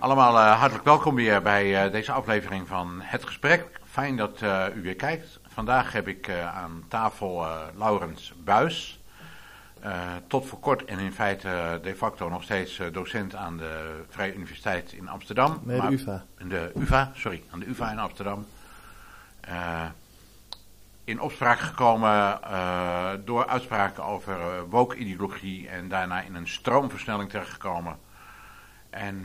Allemaal uh, hartelijk welkom weer bij uh, deze aflevering van Het Gesprek. Fijn dat uh, u weer kijkt. Vandaag heb ik aan tafel Laurens Buis. tot voor kort en in feite de facto nog steeds docent aan de Vrije Universiteit in Amsterdam. Nee, de UvA. De UvA, sorry, aan de UvA in Amsterdam. in opspraak gekomen door uitspraken over woke-ideologie en daarna in een stroomversnelling terechtgekomen. En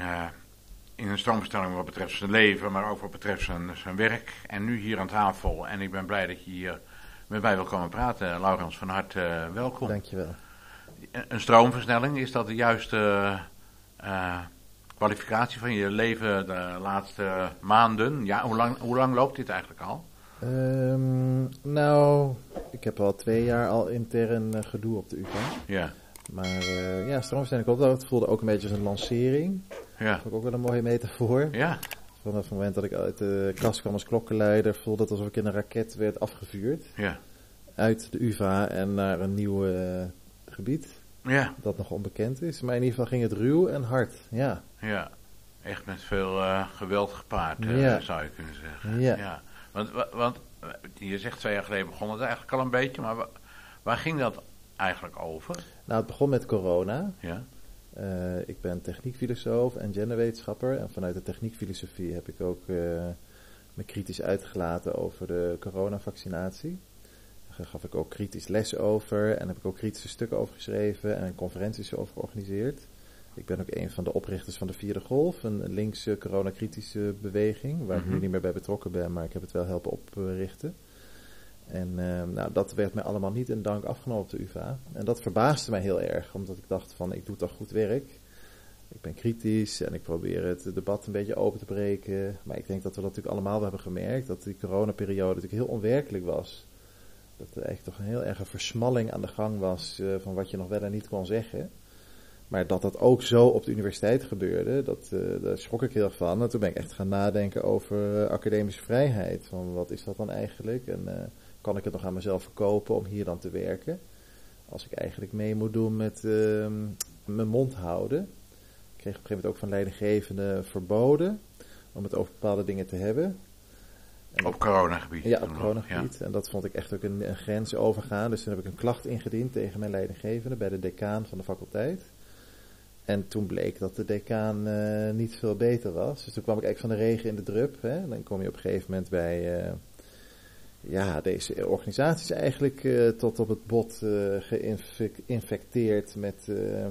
in een stroomverstelling wat betreft zijn leven, maar ook wat betreft zijn, zijn werk. En nu hier aan tafel. En ik ben blij dat je hier met mij wil komen praten. Laurens, van harte uh, welkom. Dankjewel. Een stroomversnelling, is dat de juiste uh, kwalificatie van je leven de laatste maanden? Ja, hoe lang, hoe lang loopt dit eigenlijk al? Um, nou, ik heb al twee jaar al intern uh, gedoe op de UK. Ja. Maar uh, ja, stroomversnelling klopt. Het voelde ook een beetje als een lancering. Ja. Dat vond ik ook wel een mooie metafoor. Ja. Vanaf het moment dat ik uit de kast kwam als klokkenleider, voelde het alsof ik in een raket werd afgevuurd. Ja. Uit de UvA en naar een nieuw uh, gebied. Ja. Dat nog onbekend is. Maar in ieder geval ging het ruw en hard. Ja. Ja. Echt met veel uh, geweld gepaard, ja. zou je kunnen zeggen. Ja. ja. Want, want je zegt twee jaar geleden begon het eigenlijk al een beetje, maar waar ging dat eigenlijk over? Nou, het begon met corona. Ja. Uh, ik ben techniekfilosoof en genderwetenschapper. En vanuit de techniekfilosofie heb ik ook uh, me kritisch uitgelaten over de coronavaccinatie. Daar gaf ik ook kritisch les over en heb ik ook kritische stukken over geschreven en conferenties over georganiseerd. Ik ben ook een van de oprichters van de Vierde Golf, een linkse coronakritische beweging, waar mm -hmm. ik nu niet meer bij betrokken ben, maar ik heb het wel helpen oprichten. En uh, nou, dat werd mij allemaal niet in dank afgenomen op de UvA. En dat verbaasde mij heel erg, omdat ik dacht van, ik doe toch goed werk. Ik ben kritisch en ik probeer het debat een beetje open te breken. Maar ik denk dat we dat natuurlijk allemaal hebben gemerkt, dat die coronaperiode natuurlijk heel onwerkelijk was. Dat er eigenlijk toch een heel erg versmalling aan de gang was uh, van wat je nog wel en niet kon zeggen. Maar dat dat ook zo op de universiteit gebeurde, dat, uh, daar schrok ik heel van. En toen ben ik echt gaan nadenken over uh, academische vrijheid. Van wat is dat dan eigenlijk? En kan ik het nog aan mezelf verkopen om hier dan te werken? Als ik eigenlijk mee moet doen met uh, mijn mond houden. Ik kreeg op een gegeven moment ook van leidinggevende verboden om het over bepaalde dingen te hebben. En op coronagebied? Ja, op coronagebied. Ja. En dat vond ik echt ook een, een, grens overgaan. Dus toen heb ik een klacht ingediend tegen mijn leidinggevende bij de decaan van de faculteit. En toen bleek dat de decaan uh, niet veel beter was. Dus toen kwam ik eigenlijk van de regen in de drup. Hè. En dan kom je op een gegeven moment bij... Uh, ja, deze organisatie is eigenlijk uh, tot op het bot uh, geïnfecteerd met uh,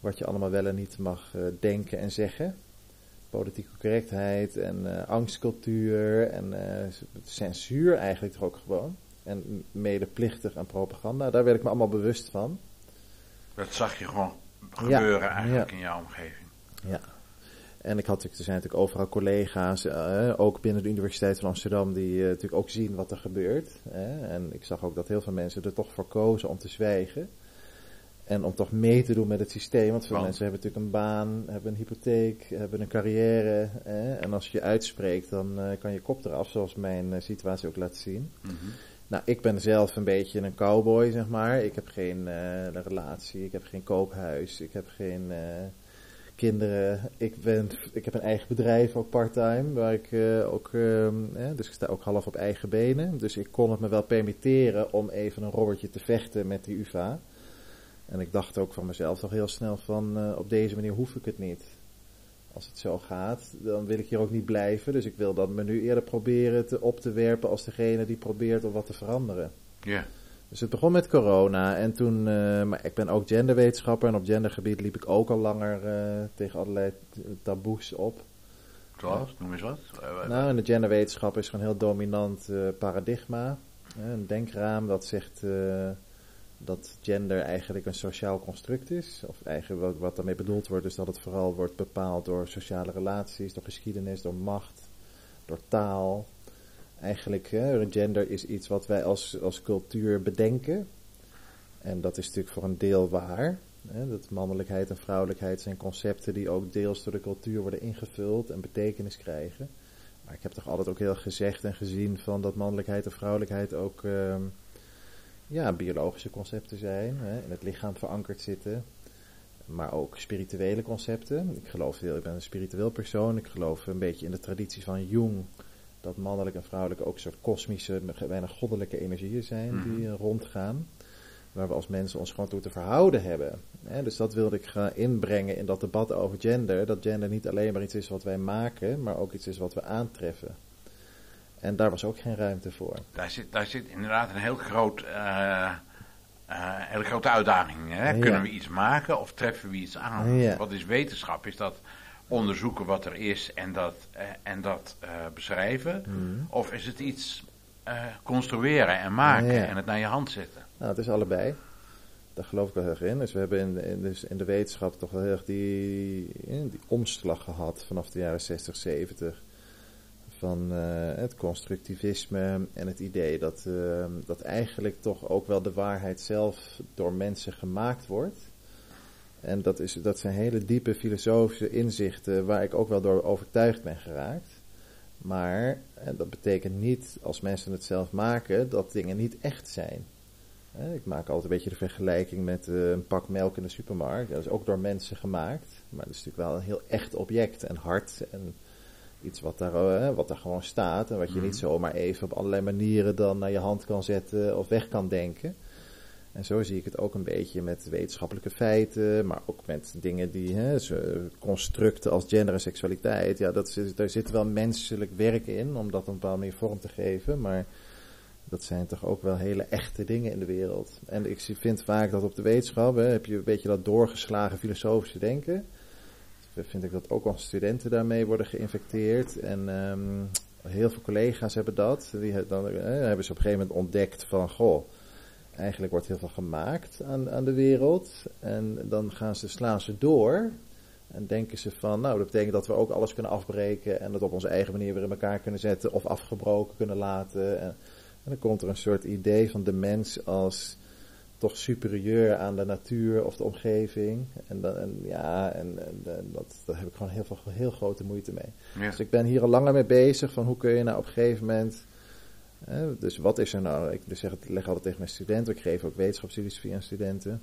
wat je allemaal wel en niet mag denken en zeggen. Politieke correctheid en angstcultuur en censuur eigenlijk toch ook gewoon. En medeplichtig aan propaganda, daar werd ik me allemaal bewust van. Dat zag je gewoon gebeuren ja, eigenlijk ja. in jouw omgeving. Ja. En ik had, er zijn natuurlijk overal collega's, uh, ook binnen de Universiteit van Amsterdam, die uh, natuurlijk ook zien wat er gebeurt. Hè? En ik zag ook dat heel veel mensen er toch voor kozen om te zwijgen. En om toch mee te doen met het systeem. Want veel mensen hebben natuurlijk een baan, hebben een hypotheek, hebben een carrière. Hè? En als je je uitspreekt, dan uh, kan je kop eraf, zoals mijn situatie ook laat zien. Mm -hmm. Nou, ik ben zelf een beetje een cowboy, zeg maar. Ik heb geen relatie, ik heb geen koophuis, ik heb geen kinderen. Ik, ben, ik heb een eigen bedrijf, ook parttime, waar ik uh, ook, uh, eh, dus ik sta ook half op eigen benen. Dus ik kon het me wel permitteren om even een robbertje te vechten met die UvA. En ik dacht ook van mezelf toch heel snel van, uh, op deze manier hoef ik het niet. Als het zo gaat, dan wil ik hier ook niet blijven. Dus ik wil dat me nu eerder proberen te, op te werpen als degene die probeert om wat te veranderen. Ja. Dus het begon met corona en toen, uh, maar ik ben ook genderwetenschapper en op gendergebied liep ik ook al langer uh, tegen allerlei taboes op. Zoals, noem eens wat. Nou, in de genderwetenschap is een heel dominant uh, paradigma. een denkraam dat zegt dat gender eigenlijk een sociaal construct is. Of eigenlijk wat, wat daarmee bedoeld wordt is dat het vooral wordt bepaald door sociale relaties, door geschiedenis, door macht, door taal. Eigenlijk, hè, gender is iets wat wij als, als cultuur bedenken. En dat is natuurlijk voor een deel waar. Hè, dat mannelijkheid en vrouwelijkheid zijn concepten die ook deels door de cultuur worden ingevuld en betekenis krijgen. Maar ik heb toch altijd ook heel gezegd en gezien van dat mannelijkheid en vrouwelijkheid ook uh, ja, biologische concepten zijn. Hè, in het lichaam verankerd zitten. maar ook spirituele concepten. Ik geloof heel, ik ben een spiritueel persoon. Ik geloof een beetje in de traditie van Jung, dat mannelijk en vrouwelijk ook een soort kosmische, bijna goddelijke energieën zijn Mhm. die eh, rondgaan. Waar we als mensen ons gewoon toe te verhouden hebben. Dus dat wilde ik gaan inbrengen in dat debat over gender. Dat gender niet alleen maar iets is wat wij maken, maar ook iets is wat we aantreffen. En daar was ook geen ruimte voor. Daar zit, daar zit inderdaad een heel groot, eh, eh, hele grote uitdaging. Hè? Ja. Kunnen we iets maken of treffen we iets aan? Ja. Wat is wetenschap? Is dat onderzoeken wat er is en dat, eh, en dat eh, beschrijven? Hmm. Of is het iets eh, construeren en maken Ja. en het naar je hand zetten? Nou, het is allebei. Daar geloof ik wel heel erg in. Dus we hebben in, in, dus in de wetenschap toch wel heel erg die, die omslag gehad vanaf de jaren 60, 70. Van het constructivisme en het idee dat, dat eigenlijk toch ook wel de waarheid zelf door mensen gemaakt wordt. En dat, is, dat zijn hele diepe filosofische inzichten waar ik ook wel door overtuigd ben geraakt. Maar en dat betekent niet, als mensen het zelf maken, dat dingen niet echt zijn. Ik maak altijd een beetje de vergelijking met eh, een pak melk in de supermarkt. Dat is ook door mensen gemaakt. Maar dat is natuurlijk wel een heel echt object en hard. En iets wat daar, eh, wat daar gewoon staat. En wat je Mhm. niet zomaar even op allerlei manieren dan naar je hand kan zetten of weg kan denken. En zo zie ik het ook een beetje met wetenschappelijke feiten, maar ook met dingen die, hè, constructen als gender en seksualiteit. Ja, dat daar zit wel menselijk werk in om dat een bepaalde manier vorm te geven, maar dat zijn toch ook wel hele echte dingen in de wereld. En ik vind vaak dat op de wetenschap hè, heb je een beetje dat doorgeslagen filosofische denken. Vind ik dat ook onze studenten daarmee worden geïnfecteerd. En ehm, heel veel collega's hebben dat. Die dan, hebben ze op een gegeven moment ontdekt van, goh, eigenlijk wordt heel veel gemaakt aan, aan de wereld. En dan gaan ze, slaan ze door. En denken ze van, nou, dat betekent dat we ook alles kunnen afbreken. En het op onze eigen manier weer in elkaar kunnen zetten. Of afgebroken kunnen laten. En, en dan komt er een soort idee van de mens als toch superieur aan de natuur of de omgeving. En, dan, en ja, en, en, en dat, daar heb ik gewoon heel, veel, heel grote moeite mee. Ja. Dus ik ben hier al langer mee bezig van hoe kun je nou op een gegeven moment. Dus wat is er nou? Ik dus zeg, het- leg altijd tegen mijn studenten, ik geef ook wetenschapsfilosofie aan studenten.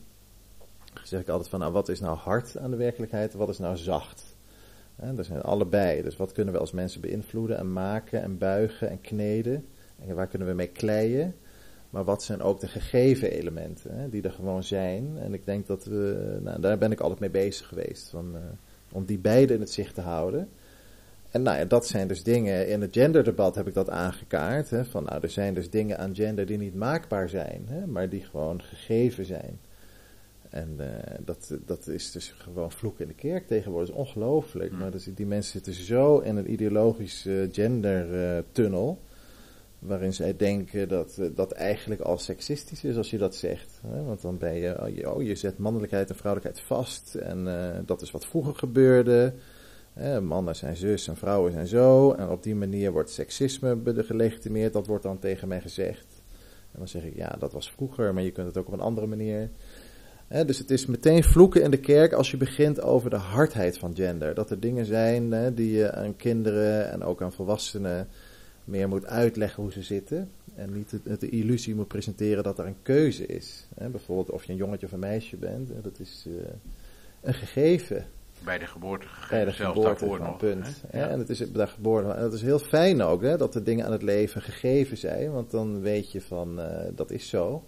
Dan zeg ik altijd van, nou wat is nou hard aan de werkelijkheid en wat is nou zacht? Hè, dat zijn allebei. Dus wat kunnen we als mensen beïnvloeden en maken en buigen en kneden? En waar kunnen we mee kleien? Maar wat zijn ook de gegeven elementen hè, die er gewoon zijn? En ik denk dat we, nou, daar ben ik altijd mee bezig geweest. Van, eh, om die beide in het zicht te houden. En nou ja, dat zijn dus dingen, in het genderdebat heb ik dat aangekaart. Hè, van nou, er zijn dus dingen aan gender die niet maakbaar zijn, hè, maar die gewoon gegeven zijn. En eh, dat, dat is dus gewoon vloek in de kerk tegenwoordig. Dat is ongelooflijk. Mm. Maar dus die mensen zitten zo in een ideologische gendertunnel. waarin zij denken dat eh, dat eigenlijk al seksistisch is als je dat zegt. Hè? Want dan ben je, oh je, oh, je zet mannelijkheid en vrouwelijkheid vast. En eh, dat is wat vroeger gebeurde. Mannen zijn zus en vrouwen zijn zo. En op die manier wordt seksisme gelegitimeerd. Dat wordt dan tegen mij gezegd. En dan zeg ik, ja, dat was vroeger, maar je kunt het ook op een andere manier. Dus het is meteen vloeken in de kerk als je begint over de hardheid van gender. Dat er dingen zijn die je aan kinderen en ook aan volwassenen meer moet uitleggen hoe ze zitten. En niet de, de illusie moet presenteren dat er een keuze is. Bijvoorbeeld of je een jongetje of een meisje bent. dat is eh, een gegeven Bij de geboorte bij gegeven, de zelfs geboorte van nog. punt. hè? En het is bij de geboorte. En dat is heel fijn ook, hè, dat de dingen aan het leven gegeven zijn. Want dan weet je van, eh, dat is zo.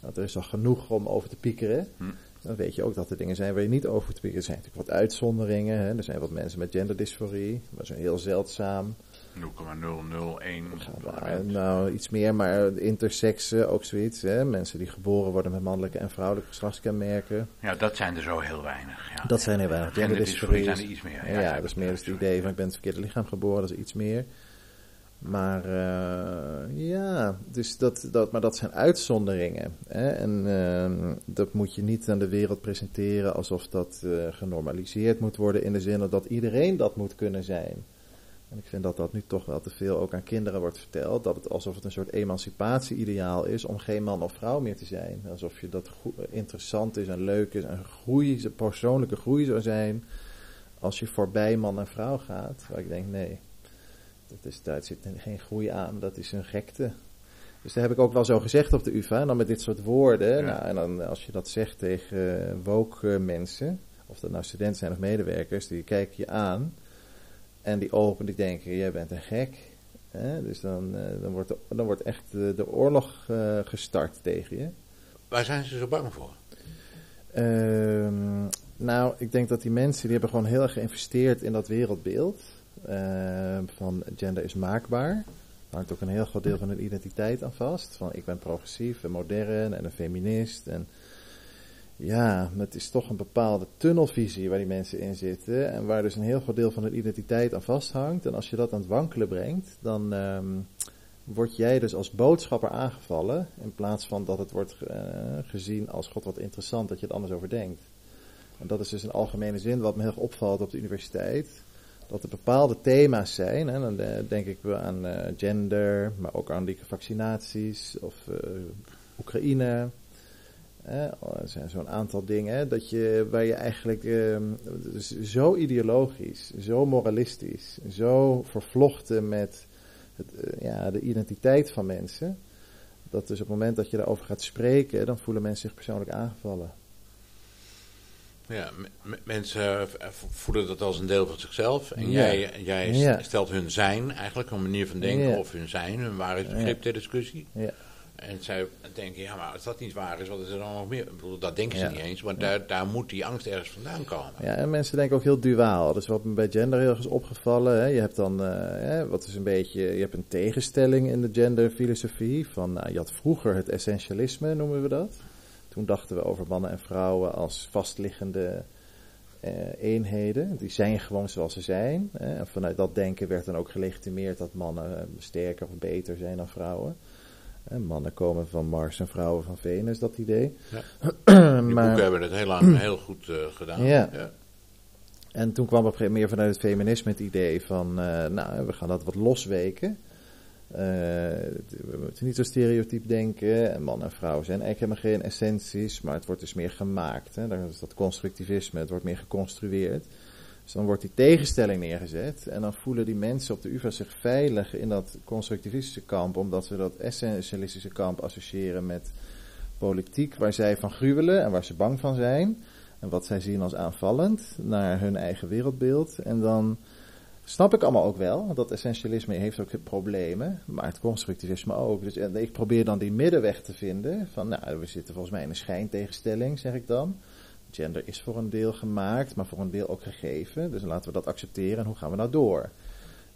Want er is al genoeg om over te piekeren. Hm. Dan weet je ook dat er dingen zijn waar je niet over te piekeren. Er zijn natuurlijk wat uitzonderingen. Hè. Er zijn wat mensen met genderdysforie. Maar dat is heel zeldzaam. 0,001. Nou, nou, iets meer, maar intersex ook zoiets. Hè. Mensen die geboren worden met mannelijke en vrouwelijke geslachtskenmerken. Ja, dat zijn er zo heel weinig. Ja. Dat zijn er weinig. Genderdysforie zijn is- er iets meer. Ja, dat is meer dus het idee van ik ben het verkeerde lichaam geboren, dat is iets meer. Maar eh, ja, dus dat, dat, maar dat zijn uitzonderingen. Hè? En ehm, dat moet je niet aan de wereld presenteren alsof dat eh, genormaliseerd moet worden in de zin dat iedereen dat moet kunnen zijn. En ik vind dat dat nu toch wel te veel ook aan kinderen wordt verteld. Dat het alsof het een soort emancipatie-ideaal is om geen man of vrouw meer te zijn. Alsof je dat interessant is en leuk is en groei, persoonlijke groei zou zijn als je voorbij man en vrouw gaat. Waar ik denk, nee, dat is, daar zit geen groei aan, dat is een gekte. Dus dat heb ik ook wel zo gezegd op de UvA, en dan met dit soort woorden. Ja. Nou, en dan als je dat zegt tegen uh, woke eh, mensen, of dat nou studenten zijn of medewerkers, die kijken je aan en die open, die denken, jij bent een gek. Hè? Dus dan, uh, dan, wordt, dan wordt echt de, de oorlog uh, gestart tegen je. Waar zijn ze zo bang voor? Ehm, nou, ik denk dat die mensen die hebben gewoon heel erg geïnvesteerd in dat wereldbeeld. Uh, van gender is maakbaar. Daar hangt ook een heel groot deel van hun identiteit aan vast. Van ik ben progressief en modern en een feminist. En ja, het is toch een bepaalde tunnelvisie waar die mensen in zitten. En waar dus een heel groot deel van hun identiteit aan vasthangt. En als je dat aan het wankelen brengt, dan um, word jij dus als boodschapper aangevallen. In plaats van dat het wordt uh, gezien als god wat interessant dat je het anders over denkt. En dat is dus in algemene zin wat me heel opvalt op de universiteit. Dat er bepaalde thema's zijn. En dan denk ik aan uh, gender, maar ook aan die vaccinaties of Oekraïne. Er zijn zo'n aantal dingen dat je, waar je eigenlijk uh, zo ideologisch, zo moralistisch, zo vervlochten met het, ja, de identiteit van mensen. Dat dus op het moment dat je daarover gaat spreken, dan voelen mensen zich persoonlijk aangevallen. Ja, mensen voelen dat als een deel van zichzelf. En jij, jij stelt hun zijn, eigenlijk een manier van denken, of hun zijn, hun waarheidsbegrip ter discussie. Ja. En zij denken, ja, maar als dat niet waar is, wat is er dan nog meer? Ik bedoel, dat denken ze niet eens, maar daar, daar moet die angst ergens vandaan komen. Ja, en mensen denken ook heel duaal. Dus wat me bij gender heel erg is opgevallen, hè, je hebt dan, uh, wat is een beetje, je hebt een tegenstelling in de genderfilosofie. Van, nou, je had vroeger het essentialisme, noemen we dat. Toen dachten we over mannen en vrouwen als vastliggende uh, eenheden. Die zijn gewoon zoals ze zijn. Hè. En vanuit dat denken werd dan ook gelegitimeerd dat mannen sterker of beter zijn dan vrouwen. En mannen komen van Mars en vrouwen van Venus, dat idee. Ja. Die maar, boeken hebben het heel lang heel goed uh, gedaan. Ja. ja. En toen kwam op een gegeven moment meer vanuit het feminisme het idee van, uh, nou, we gaan dat wat losweken. Uh, we moeten niet zo stereotyp denken. En man en vrouw zijn eigenlijk helemaal geen essenties, maar het wordt dus meer gemaakt. Hè. Dat is dat constructivisme, het wordt meer geconstrueerd. Dus dan wordt die tegenstelling neergezet en dan voelen die mensen op de UvA zich veilig in dat constructivistische kamp, omdat ze dat essentialistische kamp associëren met politiek waar zij van gruwelen en waar ze bang van zijn. En wat zij zien als aanvallend naar hun eigen wereldbeeld. En dan snap ik allemaal ook wel, dat essentialisme heeft ook problemen, maar het constructivisme ook. Dus ik probeer dan die middenweg te vinden van, nou, we zitten volgens mij in een schijntegenstelling, zeg ik dan. Gender is voor een deel gemaakt, maar voor een deel ook gegeven. Dus laten we dat accepteren en hoe gaan we nou door?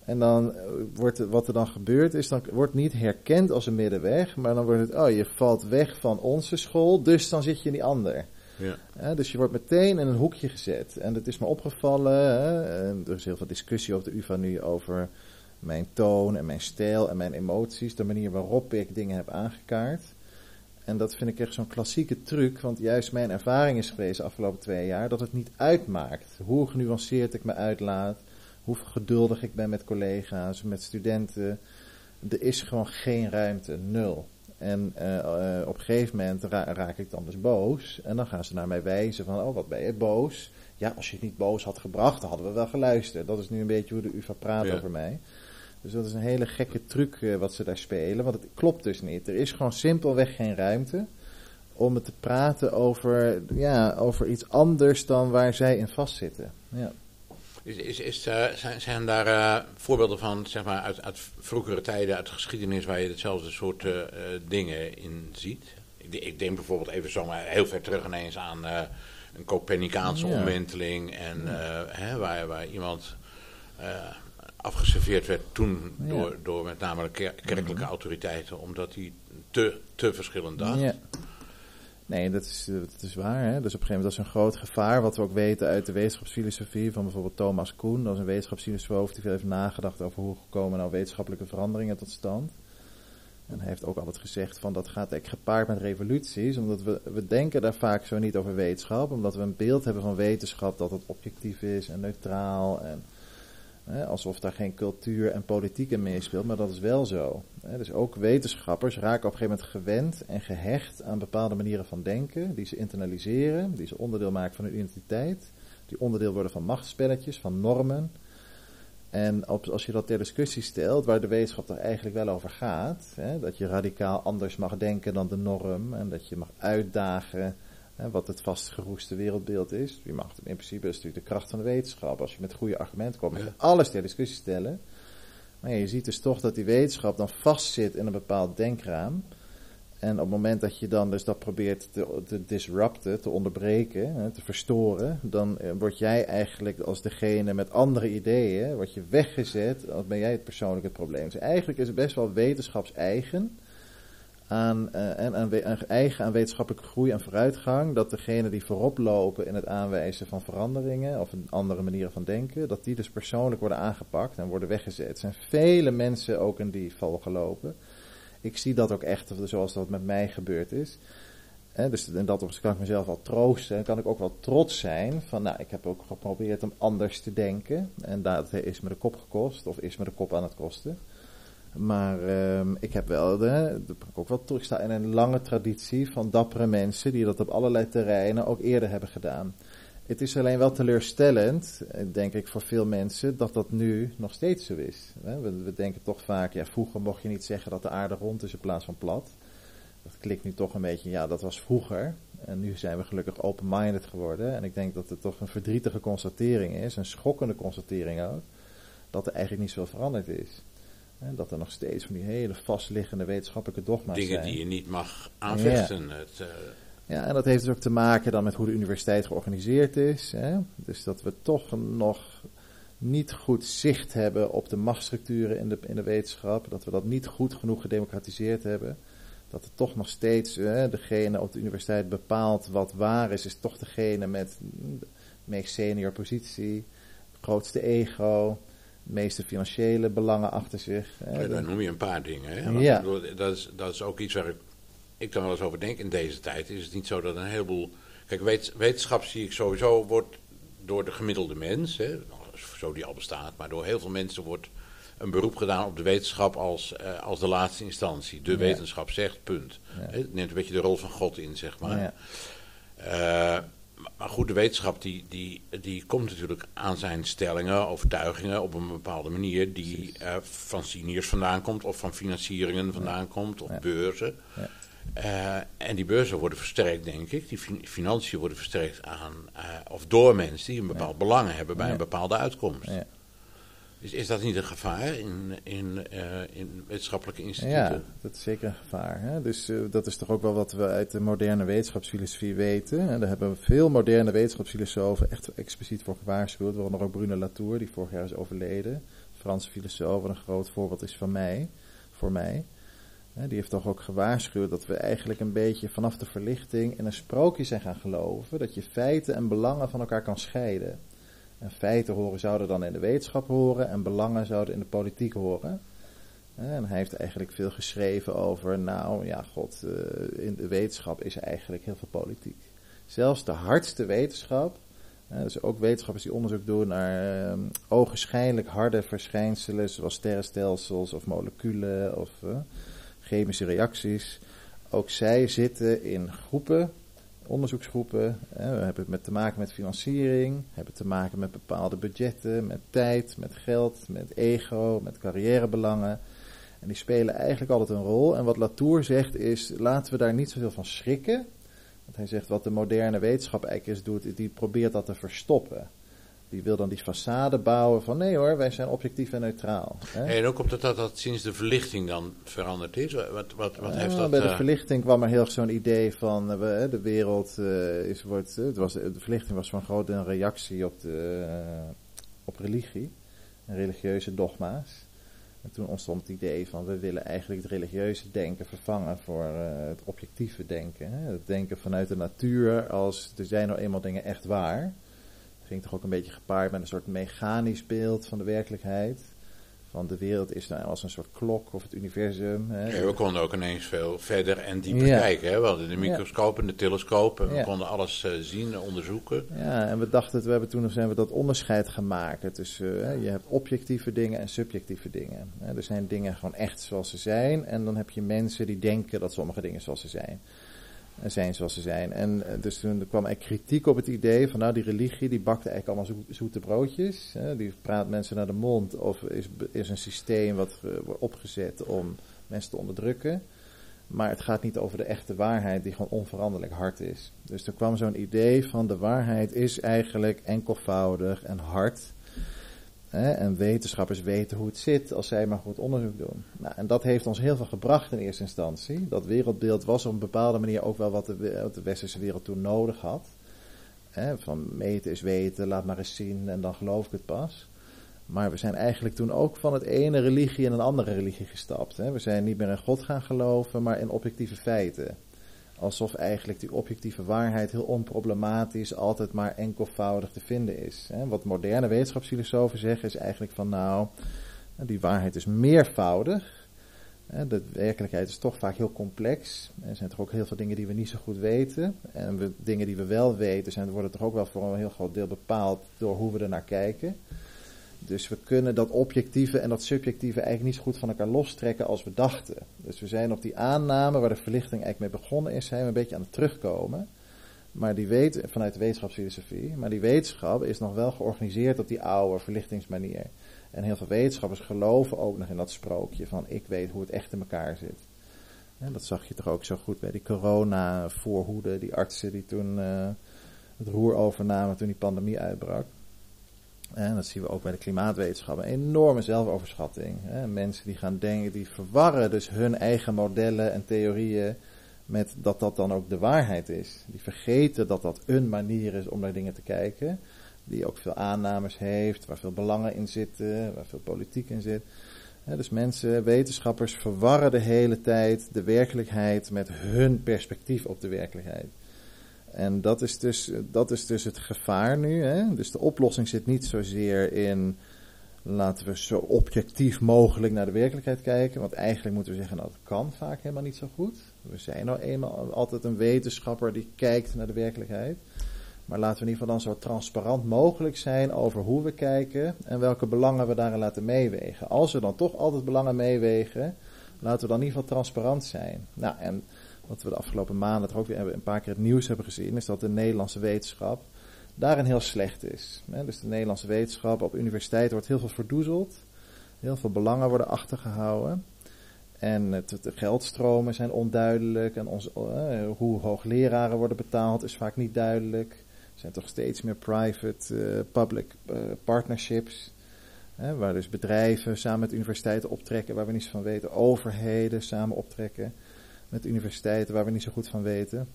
En dan eh, wordt wat er dan gebeurt is, dan wordt niet herkend als een middenweg, maar dan wordt het, oh je valt weg van onze school, dus dan zit je in die ander. Ja. dus je wordt meteen in een hoekje gezet. En het is me opgevallen, hè, er is heel veel discussie op de UvA nu over mijn toon en mijn stijl en mijn emoties, de manier waarop ik dingen heb aangekaart. En dat vind ik echt zo'n klassieke truc, want juist mijn ervaring is geweest de afgelopen twee jaar dat het niet uitmaakt hoe genuanceerd ik me uitlaat, hoe geduldig ik ben met collega's, met studenten. Er is gewoon geen ruimte, nul. En uh, uh, op een gegeven moment raak ik dan dus boos. En dan gaan ze naar mij wijzen van, oh wat ben je boos? Ja, als je het niet boos had gebracht, dan hadden we wel geluisterd. Dat is nu een beetje hoe de UvA praat over mij. Dus dat is een hele gekke truc uh, wat ze daar spelen. Want het klopt dus niet. Er is gewoon simpelweg geen ruimte om het te praten over, ja, over iets anders dan waar zij in vastzitten. Ja. Is, is, is, uh, zijn, zijn daar uh, voorbeelden van, zeg maar, uit, uit vroegere tijden, uit de geschiedenis, waar je hetzelfde soort dingen in ziet? Ik, ik, denk bijvoorbeeld even zomaar heel ver terug ineens aan een Copernicaanse ja. omwenteling. En hè, waar, waar iemand afgeserveerd werd toen door, door met name de kerkelijke mhm. autoriteiten, omdat hij te, te verschillend dacht. Ja. Nee, dat is, dat is waar. Hè? Dus op een gegeven moment dat is een groot gevaar, wat we ook weten uit de wetenschapsfilosofie van bijvoorbeeld Thomas Kuhn. Dat is een wetenschapsfilosoof die veel heeft nagedacht over hoe komen nou wetenschappelijke veranderingen tot stand. En hij heeft ook altijd gezegd van dat gaat eigenlijk gepaard met revoluties, omdat we, we denken daar vaak zo niet over wetenschap, omdat we een beeld hebben van wetenschap dat het objectief is en neutraal en alsof daar geen cultuur en politiek in meespeelt, maar dat is wel zo. dus ook wetenschappers raken op een gegeven moment gewend en gehecht aan bepaalde manieren van denken, die ze internaliseren, die ze onderdeel maken van hun identiteit, die onderdeel worden van machtsspelletjes, van normen. En als je dat ter discussie stelt, waar de wetenschap er eigenlijk wel over gaat, dat je radicaal anders mag denken dan de norm en dat je mag uitdagen hè, wat het vastgeroeste wereldbeeld is. Je mag in principe, dat is natuurlijk de kracht van de wetenschap. Als je met goede argumenten komt, mag je alles ter discussie stellen. Maar ja, je ziet dus toch dat die wetenschap dan vastzit in een bepaald denkraam. En op het moment dat je dan dus dat probeert te, te disrupten, te onderbreken, hè, te verstoren, dan eh, word jij eigenlijk als degene met andere ideeën, word je weggezet, dan ben jij het persoonlijk het probleem. Dus eigenlijk is het best wel wetenschapseigen aan, uh, en eigen aan wetenschappelijke groei en vooruitgang, dat degenen die voorop lopen in het aanwijzen van veranderingen of een andere manieren van denken, dat die dus persoonlijk worden aangepakt en worden weggezet. Er zijn vele mensen ook in die val gelopen ik zie dat ook echt zoals dat met mij gebeurd is. En dus dat opzicht kan ik mezelf wel troosten. En kan ik ook wel trots zijn van, nou, ik heb ook geprobeerd om anders te denken. En dat is me de kop gekost, of is me de kop aan het kosten. Maar um, ik heb wel, de, ik ook wel terugstaan in een lange traditie van dappere mensen die dat op allerlei terreinen ook eerder hebben gedaan. Het is alleen wel teleurstellend, denk ik, voor veel mensen, dat dat nu nog steeds zo is. We, denken toch vaak, ja, vroeger mocht je niet zeggen dat de aarde rond is in plaats van plat. Dat klikt nu toch een beetje, ja, dat was vroeger. En nu zijn we gelukkig open-minded geworden. En ik denk dat het toch een verdrietige constatering is, een schokkende constatering ook, dat er eigenlijk niet zoveel veranderd is. Dat er nog steeds van die hele vastliggende wetenschappelijke dogma's Dingen zijn. Dingen die je niet mag aanvechten. Ja. Het, uh, ja, en dat heeft dus ook te maken dan met hoe de universiteit georganiseerd is. Hè? Dus dat we toch nog niet goed zicht hebben op de machtsstructuren in de, in de wetenschap. Dat we dat niet goed genoeg gedemocratiseerd hebben. Dat er toch nog steeds hè, degene op de universiteit bepaalt wat waar is, is toch degene met de meest senior positie, grootste ego, de meeste financiële belangen achter zich. Hè? Ja, daar noem je een paar dingen. Hè? Ja. Dat, is, dat is ook iets waar ik ik dan wel eens over denk in deze tijd, is het niet zo dat een heleboel. Kijk, wetenschap zie ik sowieso wordt door de gemiddelde mens, hè, zo die al bestaat, maar door heel veel mensen wordt een beroep gedaan op de wetenschap als, uh, als de laatste instantie. De ja. wetenschap zegt, punt. Ja. Het neemt een beetje de rol van God in, zeg maar. Ja. Uh, maar goed, de wetenschap die, die, die komt natuurlijk aan zijn stellingen, overtuigingen op een bepaalde manier die uh, van seniors vandaan komt of van financieringen vandaan komt of beurzen. Uh, en die beurzen worden versterkt, denk ik. Die fin financiën worden versterkt aan, uh, of door mensen die een bepaald belang hebben bij een bepaalde uitkomst. Ja. Dus is dat niet een gevaar in, in, uh, in wetenschappelijke instituten? Ja, dat is zeker een gevaar. Hè? Dus dat is toch ook wel wat we uit de moderne wetenschapsfilosofie weten. En daar hebben veel moderne wetenschapsfilosofen echt expliciet voor gewaarschuwd. Waaronder ook Bruno Latour, die vorig jaar is overleden. Franse filosoof, een groot voorbeeld is van mij, voor mij. Die heeft toch ook gewaarschuwd dat we eigenlijk een beetje vanaf de verlichting in een sprookje zijn gaan geloven. Dat je feiten en belangen van elkaar kan scheiden. En feiten horen zouden dan in de wetenschap horen en belangen zouden in de politiek horen. En hij heeft eigenlijk veel geschreven over, nou ja, god, in de wetenschap is eigenlijk heel veel politiek. Zelfs de hardste wetenschap, dus ook wetenschappers die onderzoek doen naar uh, ogenschijnlijk harde verschijnselen, zoals sterrenstelsels of moleculen of uh, chemische reacties. Ook zij zitten in groepen, onderzoeksgroepen. We hebben het te maken met financiering, hebben te maken met bepaalde budgetten, met tijd, met geld, met ego, met carrièrebelangen. En die spelen eigenlijk altijd een rol. En wat Latour zegt is, laten we daar niet zoveel van schrikken. Want hij zegt, wat de moderne wetenschap eigenlijk is doet, die probeert dat te verstoppen. Die wil dan die façade bouwen van nee hoor, wij zijn objectief en neutraal. Hè? En ook omdat dat, dat sinds de verlichting dan veranderd is? Wat, wat, wat heeft ja, dat... Bij de uh... verlichting kwam er heel erg zo'n idee van uh, we, de wereld uh, is, wordt... het was, de verlichting was van groot een reactie op, de, op religie en religieuze dogma's. En toen ontstond het idee van we willen eigenlijk het religieuze denken vervangen voor het objectieve denken. Hè? Het denken vanuit de natuur als er zijn nou eenmaal dingen echt waar ging toch ook een beetje gepaard met een soort mechanisch beeld van de werkelijkheid. Van de wereld is nou als een soort klok of het universum. Hè. Ja, we konden ook ineens veel verder en dieper ja. kijken. Hè. We hadden de microscoop en de telescoop en we konden alles uh, zien, onderzoeken. Ja, en we dachten, we hebben toen zijn we dat onderscheid gemaakt tussen, uh, je hebt objectieve dingen en subjectieve dingen. Hè. Er zijn dingen gewoon echt zoals ze zijn en dan heb je mensen die denken dat sommige dingen zoals ze zijn zijn zoals ze zijn. En dus toen kwam er kritiek op het idee van nou die religie die bakt eigenlijk allemaal zo, zoete broodjes. Hè, die praat mensen naar de mond of is, is een systeem wat uh, wordt opgezet om mensen te onderdrukken. Maar het gaat niet over de echte waarheid die gewoon onveranderlijk hard is. Dus er kwam zo'n idee van de waarheid is eigenlijk enkelvoudig en hard. Hè, en wetenschappers weten hoe het zit als zij maar goed onderzoek doen. Nou, en dat heeft ons heel veel gebracht in eerste instantie. Dat wereldbeeld was op een bepaalde manier ook wel wat de, de westerse wereld toen nodig had. Hè, van meten is weten, laat maar eens zien en dan geloof ik het pas. Maar we zijn eigenlijk toen ook van het ene religie in een andere religie gestapt. Hè. We zijn niet meer in God gaan geloven, maar in objectieve feiten. Alsof eigenlijk die objectieve waarheid heel onproblematisch altijd maar enkelvoudig te vinden is. Wat moderne wetenschapsfilosofen zeggen is eigenlijk van nou, die waarheid is meervoudig. De werkelijkheid is toch vaak heel complex. Er zijn toch ook heel veel dingen die we niet zo goed weten. En dingen die we wel weten, zijn, worden toch ook wel voor een heel groot deel bepaald door hoe we er naar kijken. Dus we kunnen dat objectieve en dat subjectieve eigenlijk niet zo goed van elkaar lostrekken als we dachten. Dus we zijn op die aanname waar de verlichting eigenlijk mee begonnen is, zijn we een beetje aan het terugkomen. Maar die weet, vanuit de wetenschapsfilosofie, maar die wetenschap is nog wel georganiseerd op die oude verlichtingsmanier. En heel veel wetenschappers geloven ook nog in dat sprookje van ik weet hoe het echt in elkaar zit. En dat zag je toch ook zo goed bij die corona-voorhoeden, die artsen die toen uh, het roer overnamen toen die pandemie uitbrak. En dat zien we ook bij de klimaatwetenschap. Een enorme zelfoverschatting. Mensen die gaan denken, die verwarren dus hun eigen modellen en theorieën met dat dat dan ook de waarheid is. Die vergeten dat dat een manier is om naar dingen te kijken. Die ook veel aannames heeft, waar veel belangen in zitten, waar veel politiek in zit. dus mensen, wetenschappers verwarren de hele tijd de werkelijkheid met hun perspectief op de werkelijkheid. En dat is dus, dat is dus het gevaar nu. Hè? Dus de oplossing zit niet zozeer in laten we zo objectief mogelijk naar de werkelijkheid kijken. Want eigenlijk moeten we zeggen, nou, dat kan vaak helemaal niet zo goed. We zijn nou eenmaal altijd een wetenschapper die kijkt naar de werkelijkheid. Maar laten we in ieder geval dan zo transparant mogelijk zijn over hoe we kijken en welke belangen we daarin laten meewegen. Als we dan toch altijd belangen meewegen, laten we dan in ieder geval transparant zijn. Nou, en wat we de afgelopen maanden toch ook weer een paar keer het nieuws hebben gezien, is dat de Nederlandse wetenschap daarin heel slecht is. Dus de Nederlandse wetenschap op universiteiten wordt heel veel verdoezeld. Heel veel belangen worden achtergehouden. En de geldstromen zijn onduidelijk. En ons, uh, hoe hoogleraren worden betaald is vaak niet duidelijk. Er zijn toch steeds meer private-public uh, uh, partnerships. waar dus bedrijven samen met universiteiten optrekken waar we niets van weten. Overheden samen optrekken met universiteiten waar we niet zo goed van weten.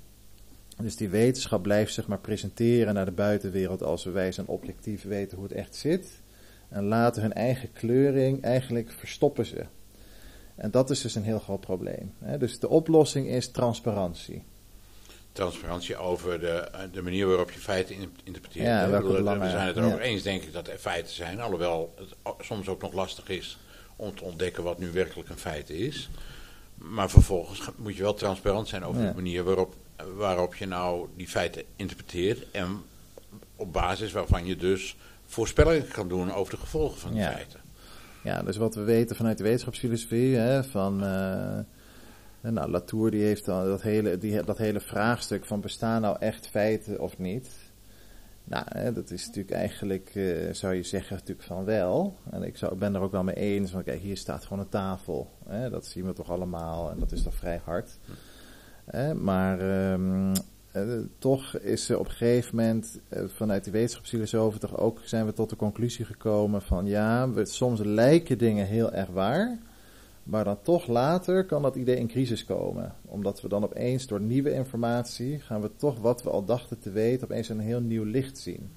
Dus die wetenschap blijft zich maar presenteren naar de buitenwereld als we wijs en objectief weten hoe het echt zit. En laten hun eigen kleuring eigenlijk verstoppen ze. En dat is dus een heel groot probleem. Dus de oplossing is transparantie. Transparantie over de, de manier waarop je feiten interpreteert. Ja, we zijn het erover eens, denk ik, dat er feiten zijn. Alhoewel het soms ook nog lastig is om te ontdekken wat nu werkelijk een feit is. Maar vervolgens moet je wel transparant zijn over de manier waarop, waarop je nou die feiten interpreteert. En op basis waarvan je dus voorspellingen kan doen over de gevolgen van die feiten. Ja, dus wat we weten vanuit de wetenschapsfilosofie, hè, van... Uh, nou, Latour die heeft dan dat hele, die, dat hele vraagstuk van bestaan nou echt feiten of niet. Nou, dat is natuurlijk eigenlijk, uh, zou je zeggen, natuurlijk van wel. En ik zou, ben er ook wel mee eens, want kijk, hier staat gewoon een tafel. Hè, dat zien we toch allemaal en dat is toch vrij hard. Maar um, uh, toch is er op een gegeven moment uh, vanuit de wetenschapsfilosofen toch ook zijn we tot de conclusie gekomen van ja, we, soms lijken dingen heel erg waar. Maar dan toch later kan dat idee in crisis komen. Omdat we dan opeens door nieuwe informatie gaan we toch wat we al dachten te weten opeens een heel nieuw licht zien.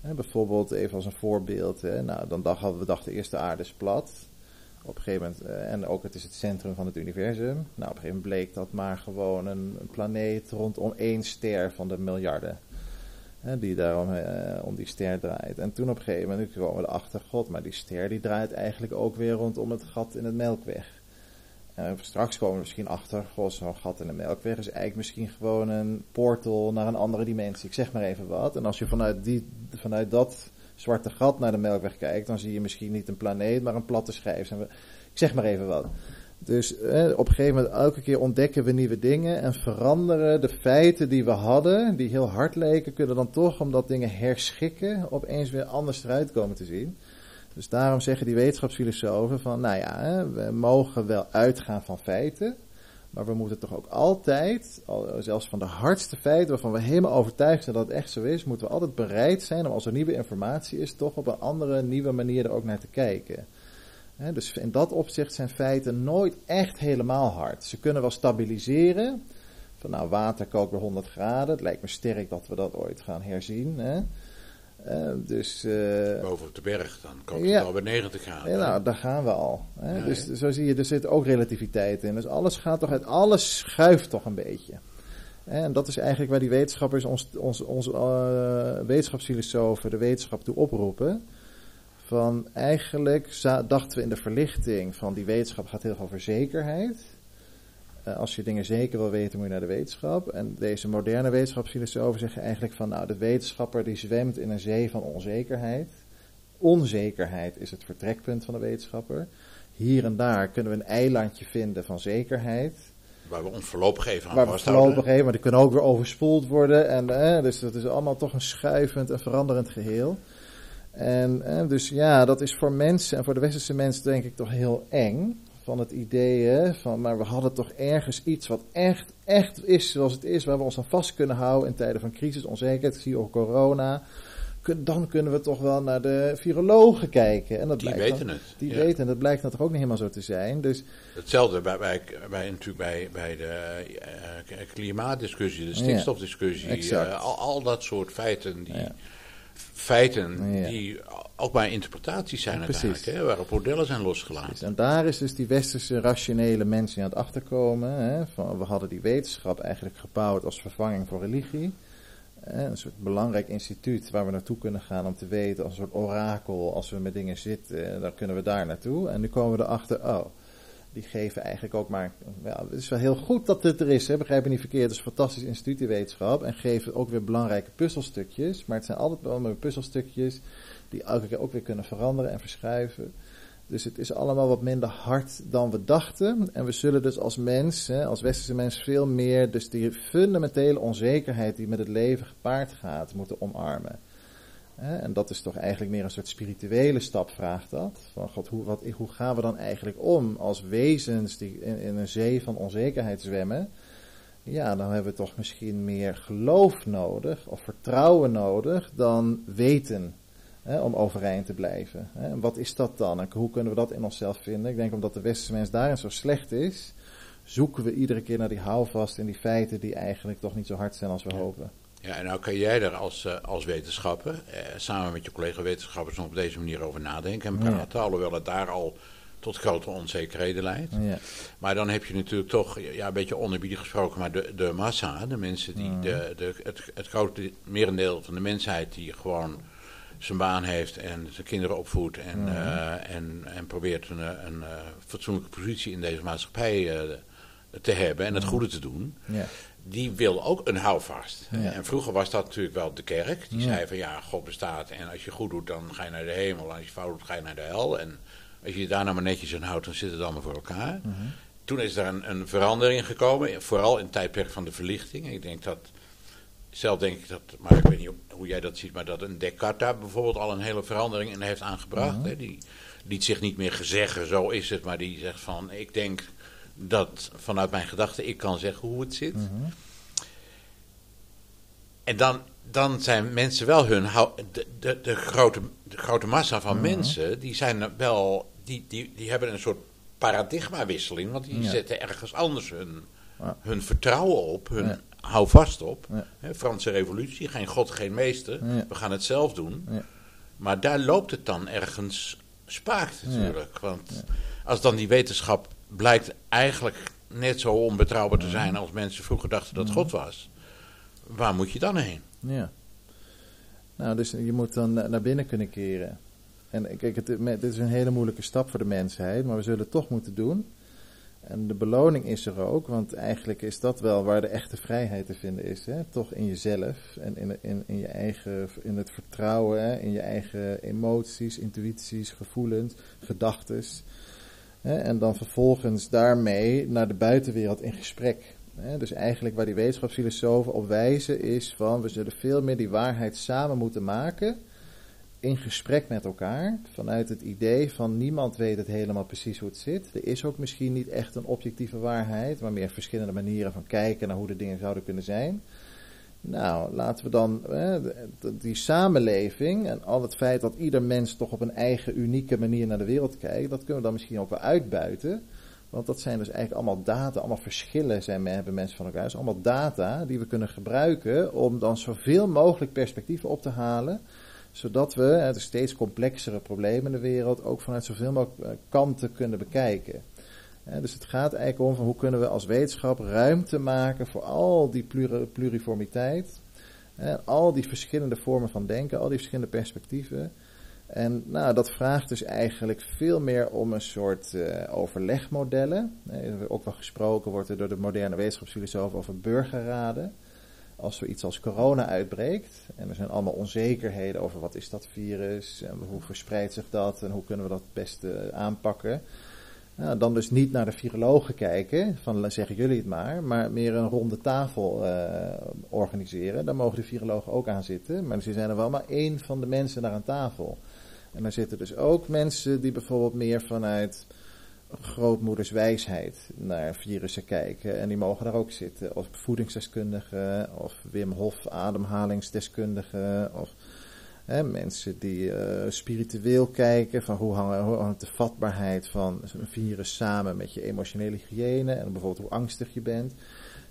bijvoorbeeld even als een voorbeeld. nou, dan dachten we dachten eerst de aarde is plat. Op een gegeven moment, eh, en ook het is het centrum van het universum. Nou, op een gegeven moment bleek dat maar gewoon een, een planeet rondom één ster van de miljarden die daarom uh, om die ster draait. En toen op een gegeven moment kwamen we erachter, god, maar die ster die draait eigenlijk ook weer rondom het gat in het melkweg. En straks komen we misschien achter, god, zo'n gat in de melkweg is eigenlijk misschien gewoon een portal naar een andere dimensie. Ik zeg maar even wat. En als je vanuit, die, vanuit dat zwarte gat naar de melkweg kijkt, dan zie je misschien niet een planeet, maar een platte schijf. Ik zeg maar even wat. Dus op een gegeven moment elke keer ontdekken we nieuwe dingen en veranderen de feiten die we hadden, die heel hard leken, kunnen dan toch, omdat dingen herschikken, opeens weer anders eruit komen te zien. Dus daarom zeggen die wetenschapsfilosofen van, nou ja, we mogen wel uitgaan van feiten, Maar we moeten toch ook altijd, zelfs van de hardste feiten waarvan we helemaal overtuigd zijn dat het echt zo is, moeten we altijd bereid zijn om als er nieuwe informatie is, toch op een andere, nieuwe manier er ook naar te kijken. Dus in dat opzicht zijn feiten nooit echt helemaal hard. Ze kunnen wel stabiliseren. Van nou, water kookt bij 100 graden. Het lijkt me sterk dat we dat ooit gaan herzien. Hè? Uh, dus, uh, Boven op de berg, dan kookt het al bij 90 graden. Ja, nou, daar gaan we al. Hè? dus zo zie je, er zit ook relativiteit in. Dus alles gaat toch uit, alles schuift toch een beetje. En dat is eigenlijk waar die wetenschappers, ons, ons, ons uh, wetenschapsfilosofen, de wetenschap toe oproepen. Van eigenlijk dachten we in de verlichting van die wetenschap gaat heel veel over zekerheid. Eh, als je dingen zeker wil weten, moet je naar de wetenschap. En deze moderne wetenschapsfilosofen zeggen eigenlijk van, nou, de wetenschapper die zwemt in een zee van onzekerheid. Onzekerheid is het vertrekpunt van de wetenschapper. Hier en daar kunnen we een eilandje vinden van zekerheid. Waar we ons voorlopig even aan Waar we voorlopig even, maar die kunnen ook weer overspoeld worden. En, eh, dus dat is allemaal toch een schuivend en veranderend geheel. En eh, dus ja, dat is voor mensen en voor de westerse mensen denk ik toch heel eng van het idee hè, van, maar we hadden toch ergens iets wat echt, echt is zoals het is, waar we ons aan vast kunnen houden in tijden van crisis, onzekerheid, zie ook corona. Dan kunnen we toch wel naar de virologen kijken. En dat die weten het. Die weten, en dat blijkt dan toch ook niet helemaal zo te zijn. Dus, Hetzelfde bij, bij, bij, natuurlijk bij, bij de uh, klimaatdiscussie, de stikstofdiscussie, uh, al, al, dat soort feiten die feiten die ook maar interpretaties zijn uiteindelijk, hè, waarop modellen zijn losgelaten. Precies. En daar is dus die westerse rationele mensen aan het achterkomen. Hè, van, we hadden die wetenschap eigenlijk gebouwd als vervanging voor religie. Hè, een soort belangrijk instituut waar we naartoe kunnen gaan om te weten, als een soort orakel, als we met dingen zitten, dan kunnen we daar naartoe. En nu komen we erachter, oh, die geven eigenlijk ook maar. Ja, het is wel heel goed dat het er is, hè, begrijp me niet verkeerd. Het is een fantastisch wetenschap. En geven ook weer belangrijke puzzelstukjes. Maar het zijn altijd wel puzzelstukjes die elke keer ook weer kunnen veranderen en verschuiven. Dus het is allemaal wat minder hard dan we dachten. En we zullen dus als mens, hè, als westerse mens, veel meer dus die fundamentele onzekerheid die met het leven gepaard gaat, moeten omarmen. En dat is toch eigenlijk meer een soort spirituele stap, vraagt dat. Van God, hoe, wat, hoe gaan we dan eigenlijk om als wezens die in, in, een zee van onzekerheid zwemmen? Ja, dan hebben we toch misschien meer geloof nodig of vertrouwen nodig dan weten hè, om overeind te blijven. Hè. En wat is dat dan en hoe kunnen we dat in onszelf vinden? Ik denk omdat de westerse mens daarin zo slecht is, zoeken we iedere keer naar die houvast en die feiten die eigenlijk toch niet zo hard zijn als we hopen. Ja, en nou kan jij er als, uh, als wetenschapper, eh, samen met je collega-wetenschappers, nog op deze manier over nadenken en praten. Ja. Alhoewel het daar al tot grote onzekerheden leidt. Ja. Maar dan heb je natuurlijk toch, ja, een beetje onerbiedig gesproken, maar de, de massa, de mensen die, de, de, het, het grote merendeel van de mensheid die gewoon zijn baan heeft en zijn kinderen opvoedt en, uh, en, en probeert een, een, fatsoenlijke positie in deze maatschappij te hebben en het goede te doen. Die wil ook een houvast. En vroeger was dat natuurlijk wel de kerk. Die zei van ja, God bestaat en als je goed doet, dan ga je naar de hemel. En als je fout doet, ga je naar de hel. En als je daar nou maar netjes aan houdt, dan zit het allemaal voor elkaar. Mhm. Toen is er een, een, verandering gekomen, vooral in het tijdperk van de verlichting. Ik denk dat, zelf denk ik dat, maar ik weet niet hoe jij dat ziet, maar dat een Descartes daar bijvoorbeeld al een hele verandering in heeft aangebracht. Mhm. hè? Die liet zich niet meer gezeggen, zo is het, maar die zegt van, ik denk dat vanuit mijn gedachten ik kan zeggen hoe het zit. Mhm. En dan, dan zijn mensen wel hun. De, de, de, grote, de grote massa van mhm. mensen, die zijn wel. Die, die, die hebben een soort paradigmawisseling, want die zetten ergens anders hun, hun vertrouwen op, hun ja. hou vast op. Franse revolutie, geen god, geen meester, we gaan het zelf doen. Maar daar loopt het dan ergens spaakt natuurlijk. Want als dan die wetenschap blijkt eigenlijk net zo onbetrouwbaar te zijn als mensen vroeger dachten dat God was. Waar moet je dan heen? Ja. Nou, dus je moet dan naar binnen kunnen keren. En kijk, het, dit is een hele moeilijke stap voor de mensheid, maar we zullen het toch moeten doen. En de beloning is er ook, want eigenlijk is dat wel waar de echte vrijheid te vinden is. Hè? Toch in jezelf en in, in, in je eigen, in het vertrouwen, hè? in je eigen emoties, intuïties, gevoelens, gedachtes. En dan vervolgens daarmee naar de buitenwereld in gesprek. Dus eigenlijk waar die wetenschapsfilosofen op wijzen is van we zullen veel meer die waarheid samen moeten maken in gesprek met elkaar vanuit het idee van niemand weet het helemaal precies hoe het zit. Er is ook misschien niet echt een objectieve waarheid, maar meer verschillende manieren van kijken naar hoe de dingen zouden kunnen zijn. Nou, laten we dan die samenleving en al het feit dat ieder mens toch op een eigen unieke manier naar de wereld kijkt, dat kunnen we dan misschien ook wel uitbuiten. Want dat zijn dus eigenlijk allemaal data, allemaal verschillen zijn, hebben mensen van elkaar. Dus allemaal data die we kunnen gebruiken om dan zoveel mogelijk perspectieven op te halen. Zodat we de steeds complexere problemen in de wereld ook vanuit zoveel mogelijk eh, kanten kunnen bekijken. Dus het gaat eigenlijk om van hoe kunnen we als wetenschap ruimte maken voor al die pluriformiteit. Al die verschillende vormen van denken, al die verschillende perspectieven. En nou, dat vraagt dus eigenlijk veel meer om een soort uh, overlegmodellen. ook wel gesproken wordt er door de moderne wetenschapsfilosofen over burgerraden. Als zoiets als corona uitbreekt en er zijn allemaal onzekerheden over wat is dat virus en hoe verspreidt zich dat en hoe kunnen we dat het beste aanpakken. Nou, dan dus niet naar de virologen kijken, van zeggen jullie het maar, maar meer een ronde tafel uh, organiseren. Daar mogen de virologen ook aan zitten, maar ze zijn er wel maar één van de mensen daar aan tafel. En daar zitten dus ook mensen die bijvoorbeeld meer vanuit grootmoeders wijsheid naar virussen kijken. En die mogen daar ook zitten. Of voedingsdeskundigen, of Wim Hof ademhalingsdeskundigen, of hè, mensen die uh, spiritueel kijken van hoe, hangen, hoe hangt de vatbaarheid van een virus samen met je emotionele hygiëne en bijvoorbeeld hoe angstig je bent.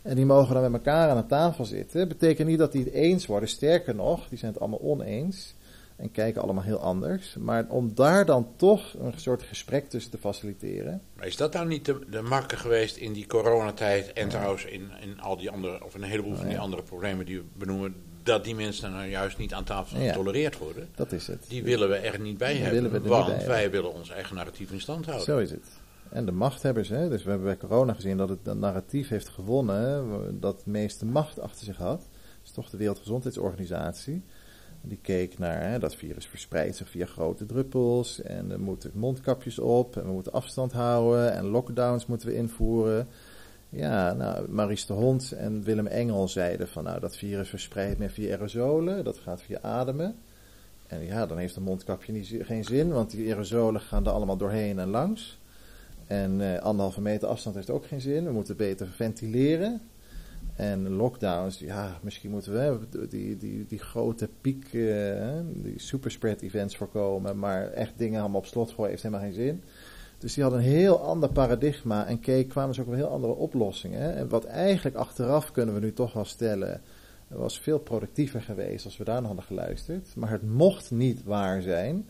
En die mogen dan met elkaar aan de tafel zitten. Betekent niet dat die het eens worden. Sterker nog, die zijn het allemaal oneens en kijken allemaal heel anders. Maar om daar dan toch een soort gesprek tussen te faciliteren. Maar is dat nou niet de, de makker geweest in die coronatijd en trouwens in, in al die andere, of een heleboel van die andere problemen die we benoemen, dat die mensen nou juist niet aan tafel getolereerd worden? Dat is het. Die willen we er niet bij hebben, want wij willen ons eigen narratief in stand houden. Zo is het. En de machthebbers, hè, dus we hebben bij corona gezien dat het narratief heeft gewonnen, dat het meeste macht achter zich had. Dat is toch de Wereldgezondheidsorganisatie. Die keek naar hè, dat virus verspreidt zich via grote druppels. En er moeten mondkapjes op. En we moeten afstand houden. En lockdowns moeten we invoeren. Ja, nou, Maurice de Hond en Willem Engel zeiden van nou, dat virus verspreidt meer via aerosolen. Dat gaat via ademen. En ja, dan heeft een mondkapje niet, geen zin, want die aerosolen gaan er allemaal doorheen en langs. En eh, anderhalve meter afstand heeft ook geen zin. We moeten beter ventileren. En lockdowns, ja, misschien moeten we die, die, die grote piek, uh, die superspread events voorkomen, maar echt dingen allemaal op slot gooien heeft helemaal geen zin. Dus die hadden een heel ander paradigma en keek, kwamen ze ook met heel andere oplossingen. En wat eigenlijk achteraf kunnen we nu toch wel stellen, was veel productiever geweest als we daar naar hadden geluisterd. Maar het mocht niet waar zijn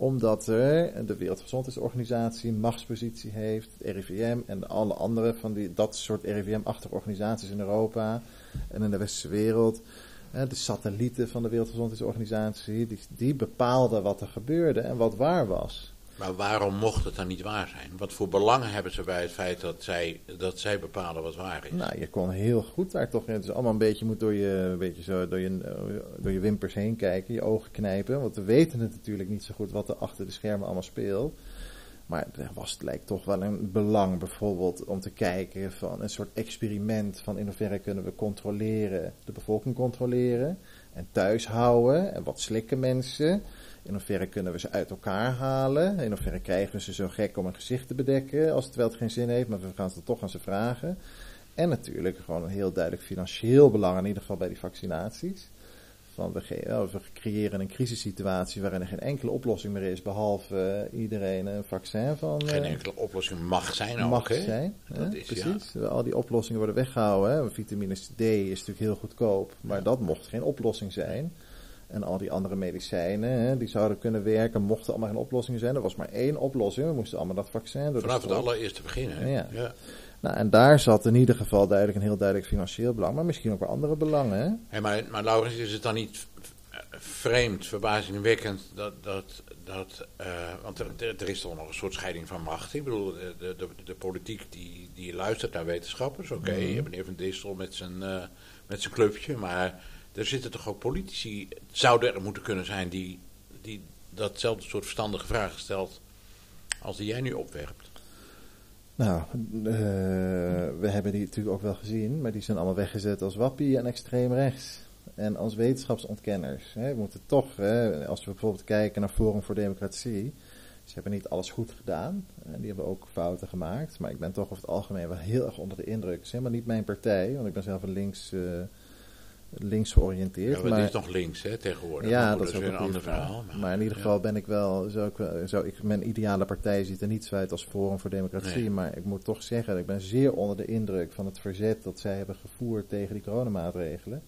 omdat er de Wereldgezondheidsorganisatie machtspositie heeft, het RIVM en alle andere van die, dat soort RIVM-achtige organisaties in Europa en in de westerse wereld. De satellieten van de Wereldgezondheidsorganisatie, die, die bepaalden wat er gebeurde en wat waar was. Maar waarom mocht het dan niet waar zijn? Wat voor belangen hebben ze bij het feit dat zij, dat zij bepalen wat waar is? Nou, je kon heel goed daar toch. Het is allemaal een beetje, moet door je, een beetje zo, door je, door je wimpers heen kijken, je ogen knijpen. Want we weten het natuurlijk niet zo goed wat er achter de schermen allemaal speelt. Maar er was, het lijkt toch wel een belang bijvoorbeeld om te kijken van een soort experiment van in hoeverre kunnen we controleren, de bevolking controleren en thuis houden en wat slikken mensen. In hoeverre kunnen we ze uit elkaar halen? In hoeverre krijgen we ze zo gek om een gezicht te bedekken, als het wel geen zin heeft, maar we gaan ze toch aan ze vragen. En natuurlijk gewoon een heel duidelijk financieel belang, in ieder geval bij die vaccinaties. Van we, oh, we creëren een crisissituatie waarin er geen enkele oplossing meer is, behalve uh, iedereen een vaccin van. Geen uh, enkele oplossing mag zijn ook. Mag zijn, dat is, precies. Ja. Al die oplossingen worden weggehouden. Hè. Vitamine D is natuurlijk heel goedkoop, maar ja. dat mocht geen oplossing zijn. En al die andere medicijnen, hè, die zouden kunnen werken, mochten allemaal geen oplossingen zijn. Er was maar één oplossing, we moesten allemaal dat vaccin door Vanaf het allereerste begin, hè? Ja. ja. Nou, en daar zat in ieder geval duidelijk een heel duidelijk financieel belang, maar misschien ook wel andere belangen, hè? Hey, maar, maar Laurens, is het dan niet vreemd, verbazingwekkend, dat, dat, dat uh, want er, er, is toch nog een soort scheiding van macht. Ik bedoel, de, de, de politiek die, die luistert naar wetenschappers, oké, okay, mm meneer Van Distel met zijn, uh, met zijn clubje, maar er zitten toch ook politici, zouden er moeten kunnen zijn, die, die datzelfde soort verstandige vragen stelt als die jij nu opwerpt. Nou, uh, we hebben die natuurlijk ook wel gezien, maar die zijn allemaal weggezet als wappie en extreem rechts. En als wetenschapsontkenners. Hè, we moeten toch, hè, als we bijvoorbeeld kijken naar Forum voor Democratie. Ze hebben niet alles goed gedaan. Die hebben ook fouten gemaakt. Maar ik ben toch over het algemeen wel heel erg onder de indruk. Het is helemaal niet mijn partij, want ik ben zelf een links, links georiënteerd. Ja, maar, het is toch links hè, tegenwoordig. Ja, dat, dat is ook een ander verhaal. Maar, maar, in ieder geval ben ik wel, zo, ik, zo, ik, mijn ideale partij ziet er niet zo uit als Forum voor Democratie. Nee. Maar ik moet toch zeggen, ik ben zeer onder de indruk van het verzet dat zij hebben gevoerd tegen die coronamaatregelen.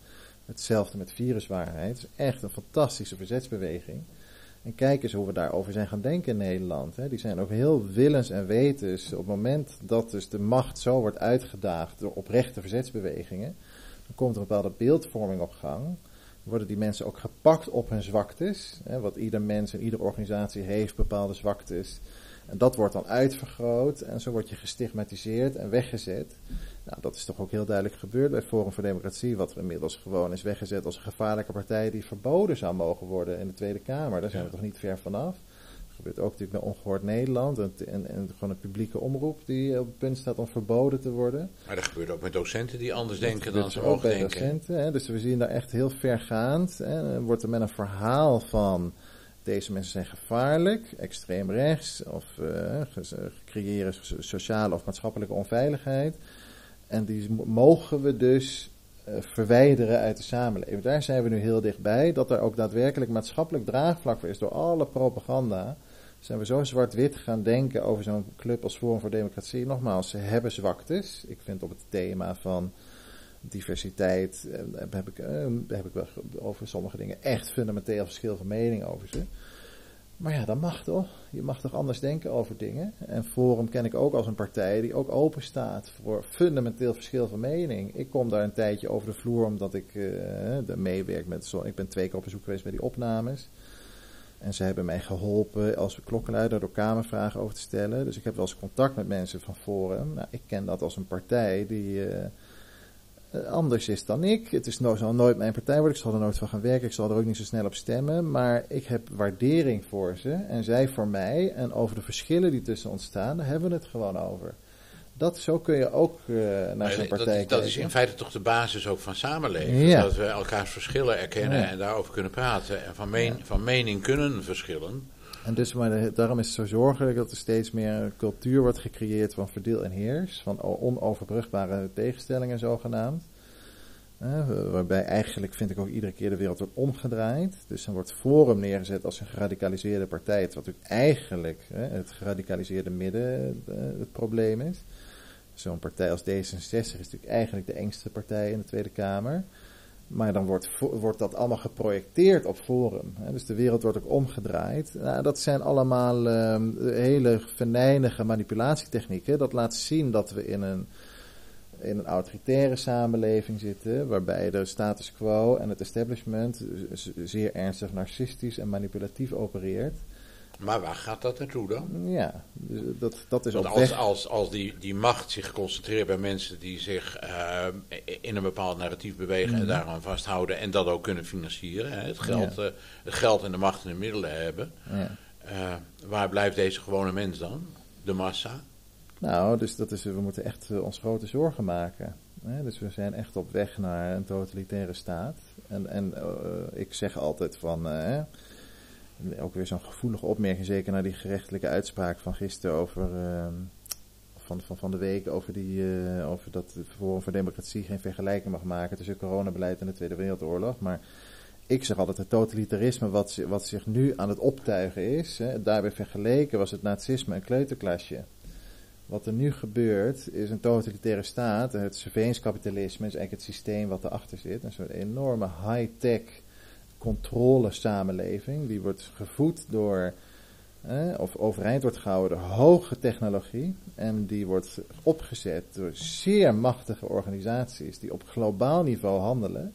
Hetzelfde met viruswaarheid. Het is echt een fantastische verzetsbeweging. En kijk eens hoe we daarover zijn gaan denken in Nederland. Hè. Die zijn ook heel willens en wetens. Op het moment dat dus de macht zo wordt uitgedaagd door oprechte verzetsbewegingen, dan komt er een bepaalde beeldvorming op gang. Worden die mensen ook gepakt op hun zwaktes. Hè, wat ieder mens en iedere organisatie heeft, bepaalde zwaktes. En dat wordt dan uitvergroot en zo word je gestigmatiseerd en weggezet. Nou, dat is toch ook heel duidelijk gebeurd bij Forum voor Democratie, wat er inmiddels gewoon is weggezet als een gevaarlijke partij die verboden zou mogen worden in de Tweede Kamer. Daar zijn we toch niet ver vanaf. Gebeurt ook natuurlijk bij Ongehoord Nederland en, en, en gewoon een publieke omroep die op het punt staat om verboden te worden. Maar dat gebeurt ook met docenten die anders denken dan ze ook denken. docenten. Hè, dus we zien daar echt heel vergaand. Hè, wordt er met een verhaal van deze mensen zijn gevaarlijk, extreem rechts, of uh, creëren sociale of maatschappelijke onveiligheid. En die mogen we dus verwijderen uit de samenleving. Daar zijn we nu heel dichtbij, dat er ook daadwerkelijk maatschappelijk draagvlak voor is door alle propaganda. Zijn we zo zwart-wit gaan denken over zo'n club als Forum voor Democratie. Nogmaals, ze hebben zwaktes. Ik vind op het thema van diversiteit, uh, heb, ik, uh, heb ik wel over sommige dingen echt fundamenteel verschil van mening over ze. Maar ja, dat mag toch? Je mag toch anders denken over dingen? En Forum ken ik ook als een partij die ook open staat voor fundamenteel verschil van mening. Ik kom daar een tijdje over de vloer omdat ik uh, meewerk met. Zo, ik ben twee keer op bezoek geweest bij die opnames. En ze hebben mij geholpen als klokkenluider door kamervragen over te stellen. Dus ik heb wel eens contact met mensen van Forum. Nou, ik ken dat als een partij die. Eh, anders is dan ik. Het is no, zal nooit mijn partij worden. Ik zal er nooit van gaan werken. Ik zal er ook niet zo snel op stemmen. Maar ik heb waardering voor ze. En zij voor mij. En over de verschillen die tussen ontstaan. Daar hebben we het gewoon over. Dat, zo kun je ook uh, naar zo'n partij dat, kijken. Dat is in feite toch de basis ook van samenleving. Ja. Dat we elkaars verschillen erkennen ja. en daarover kunnen praten. En van, meen, ja. van mening kunnen verschillen. En dus, maar daarom is het zo zorgelijk dat er steeds meer een cultuur wordt gecreëerd van verdeel en heers, van onoverbrugbare tegenstellingen zogenaamd. Uh, waarbij eigenlijk, vind ik ook iedere keer de wereld wordt omgedraaid. Dus dan wordt Forum neergezet als een geradicaliseerde partij. Wat natuurlijk eigenlijk het geradicaliseerde midden uh, het probleem is. Zo'n partij als D66 is natuurlijk eigenlijk de engste partij in de Tweede Kamer. Maar dan wordt, wordt dat allemaal geprojecteerd op Forum. Dus de wereld wordt ook omgedraaid. Nou, dat zijn allemaal uh, hele venijnige manipulatietechnieken. Dat laat zien dat we in een, in een autoritaire samenleving zitten. Waarbij de status quo en het establishment zeer ernstig narcistisch en manipulatief opereert. Maar waar gaat dat naartoe dan? Ja, dat, dat is Want als, weg. als, als die, die macht zich concentreert bij mensen die zich uh, in een bepaald narratief bewegen mm en daaraan vasthouden en dat ook kunnen financieren, hè, het, geld, ja. uh, het geld en de macht en de middelen hebben, ja. uh, waar blijft deze gewone mens dan? De massa? Nou, dus dat is, we moeten echt ons grote zorgen maken. Hè? Dus we zijn echt op weg naar een totalitaire staat. En, en ik zeg altijd van ook weer zo'n gevoelige opmerking, zeker naar die gerechtelijke uitspraak van gisteren over, uh, van, van, van de week, over, die, uh, over dat het Forum voor Democratie geen vergelijking mag maken tussen coronabeleid en de Tweede Wereldoorlog. Maar ik zeg altijd, het totalitarisme wat, wat zich nu aan het optuigen is, hè, daarbij vergeleken was het nazisme een kleuterklasje. Wat er nu gebeurt is een totalitaire staat, het surveillance-kapitalisme is eigenlijk het systeem wat erachter zit, een soort enorme high-tech controle samenleving. Die wordt gevoed door, of overeind wordt gehouden door hoge technologie. En die wordt opgezet door zeer machtige organisaties die op globaal niveau handelen.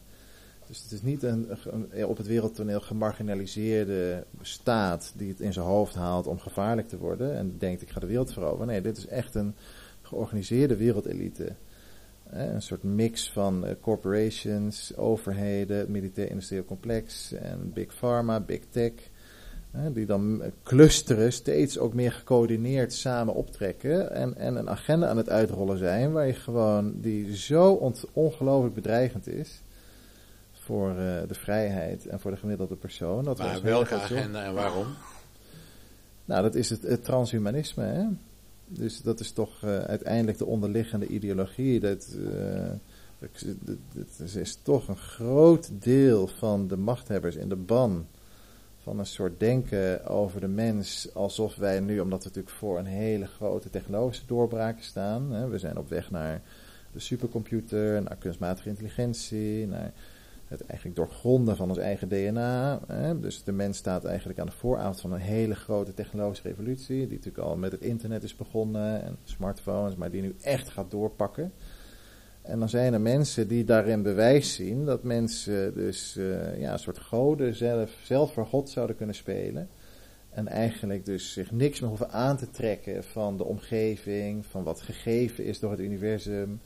Dus het is niet een, een, op het wereldtoneel gemarginaliseerde staat die het in zijn hoofd haalt om gevaarlijk te worden en denkt ik ga de wereld veroveren. Nee, dit is echt een georganiseerde wereldelite. Een soort mix van uh, corporations, overheden, militair-industrieel complex en big pharma, big tech. Die dan clusteren, steeds ook meer gecoördineerd samen optrekken. En, en een agenda aan het uitrollen zijn waar je gewoon, die zo ongelooflijk bedreigend is. voor de vrijheid en voor de gemiddelde persoon. Dat maar welke agenda en waarom? Nou, dat is het, het transhumanisme. Hè? Dus dat is toch uiteindelijk de onderliggende ideologie. Dat, het is toch een groot deel van de machthebbers in de ban van een soort denken over de mens alsof wij nu, omdat we natuurlijk voor een hele grote technologische doorbraken staan, hè, we zijn op weg naar de supercomputer, naar kunstmatige intelligentie, naar het eigenlijk doorgronden van ons eigen DNA. Hè. Dus de mens staat eigenlijk aan de vooravond van een hele grote technologische revolutie, die natuurlijk al met het internet is begonnen en smartphones, maar die nu echt gaat doorpakken. En dan zijn er mensen die daarin bewijs zien dat mensen dus uh, ja, een soort goden zelf, zelf voor God zouden kunnen spelen. En eigenlijk dus zich niks meer hoeven aan te trekken van de omgeving, van wat gegeven is door het universum.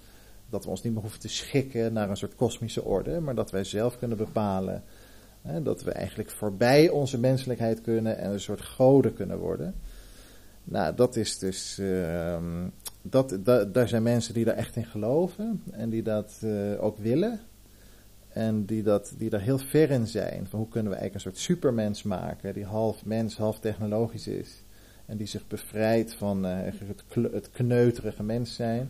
Dat we ons niet meer hoeven te schikken naar een soort kosmische orde, maar dat wij zelf kunnen bepalen. Hè, dat we eigenlijk voorbij onze menselijkheid kunnen en een soort goden kunnen worden. Nou, dat is dus. Uh, dat, dat, daar zijn mensen die daar echt in geloven en die dat uh, ook willen. En die, dat, die daar heel ver in zijn. Van hoe kunnen we eigenlijk een soort supermens maken, die half mens, half technologisch is. En die zich bevrijdt van het, het kneuterige mens zijn.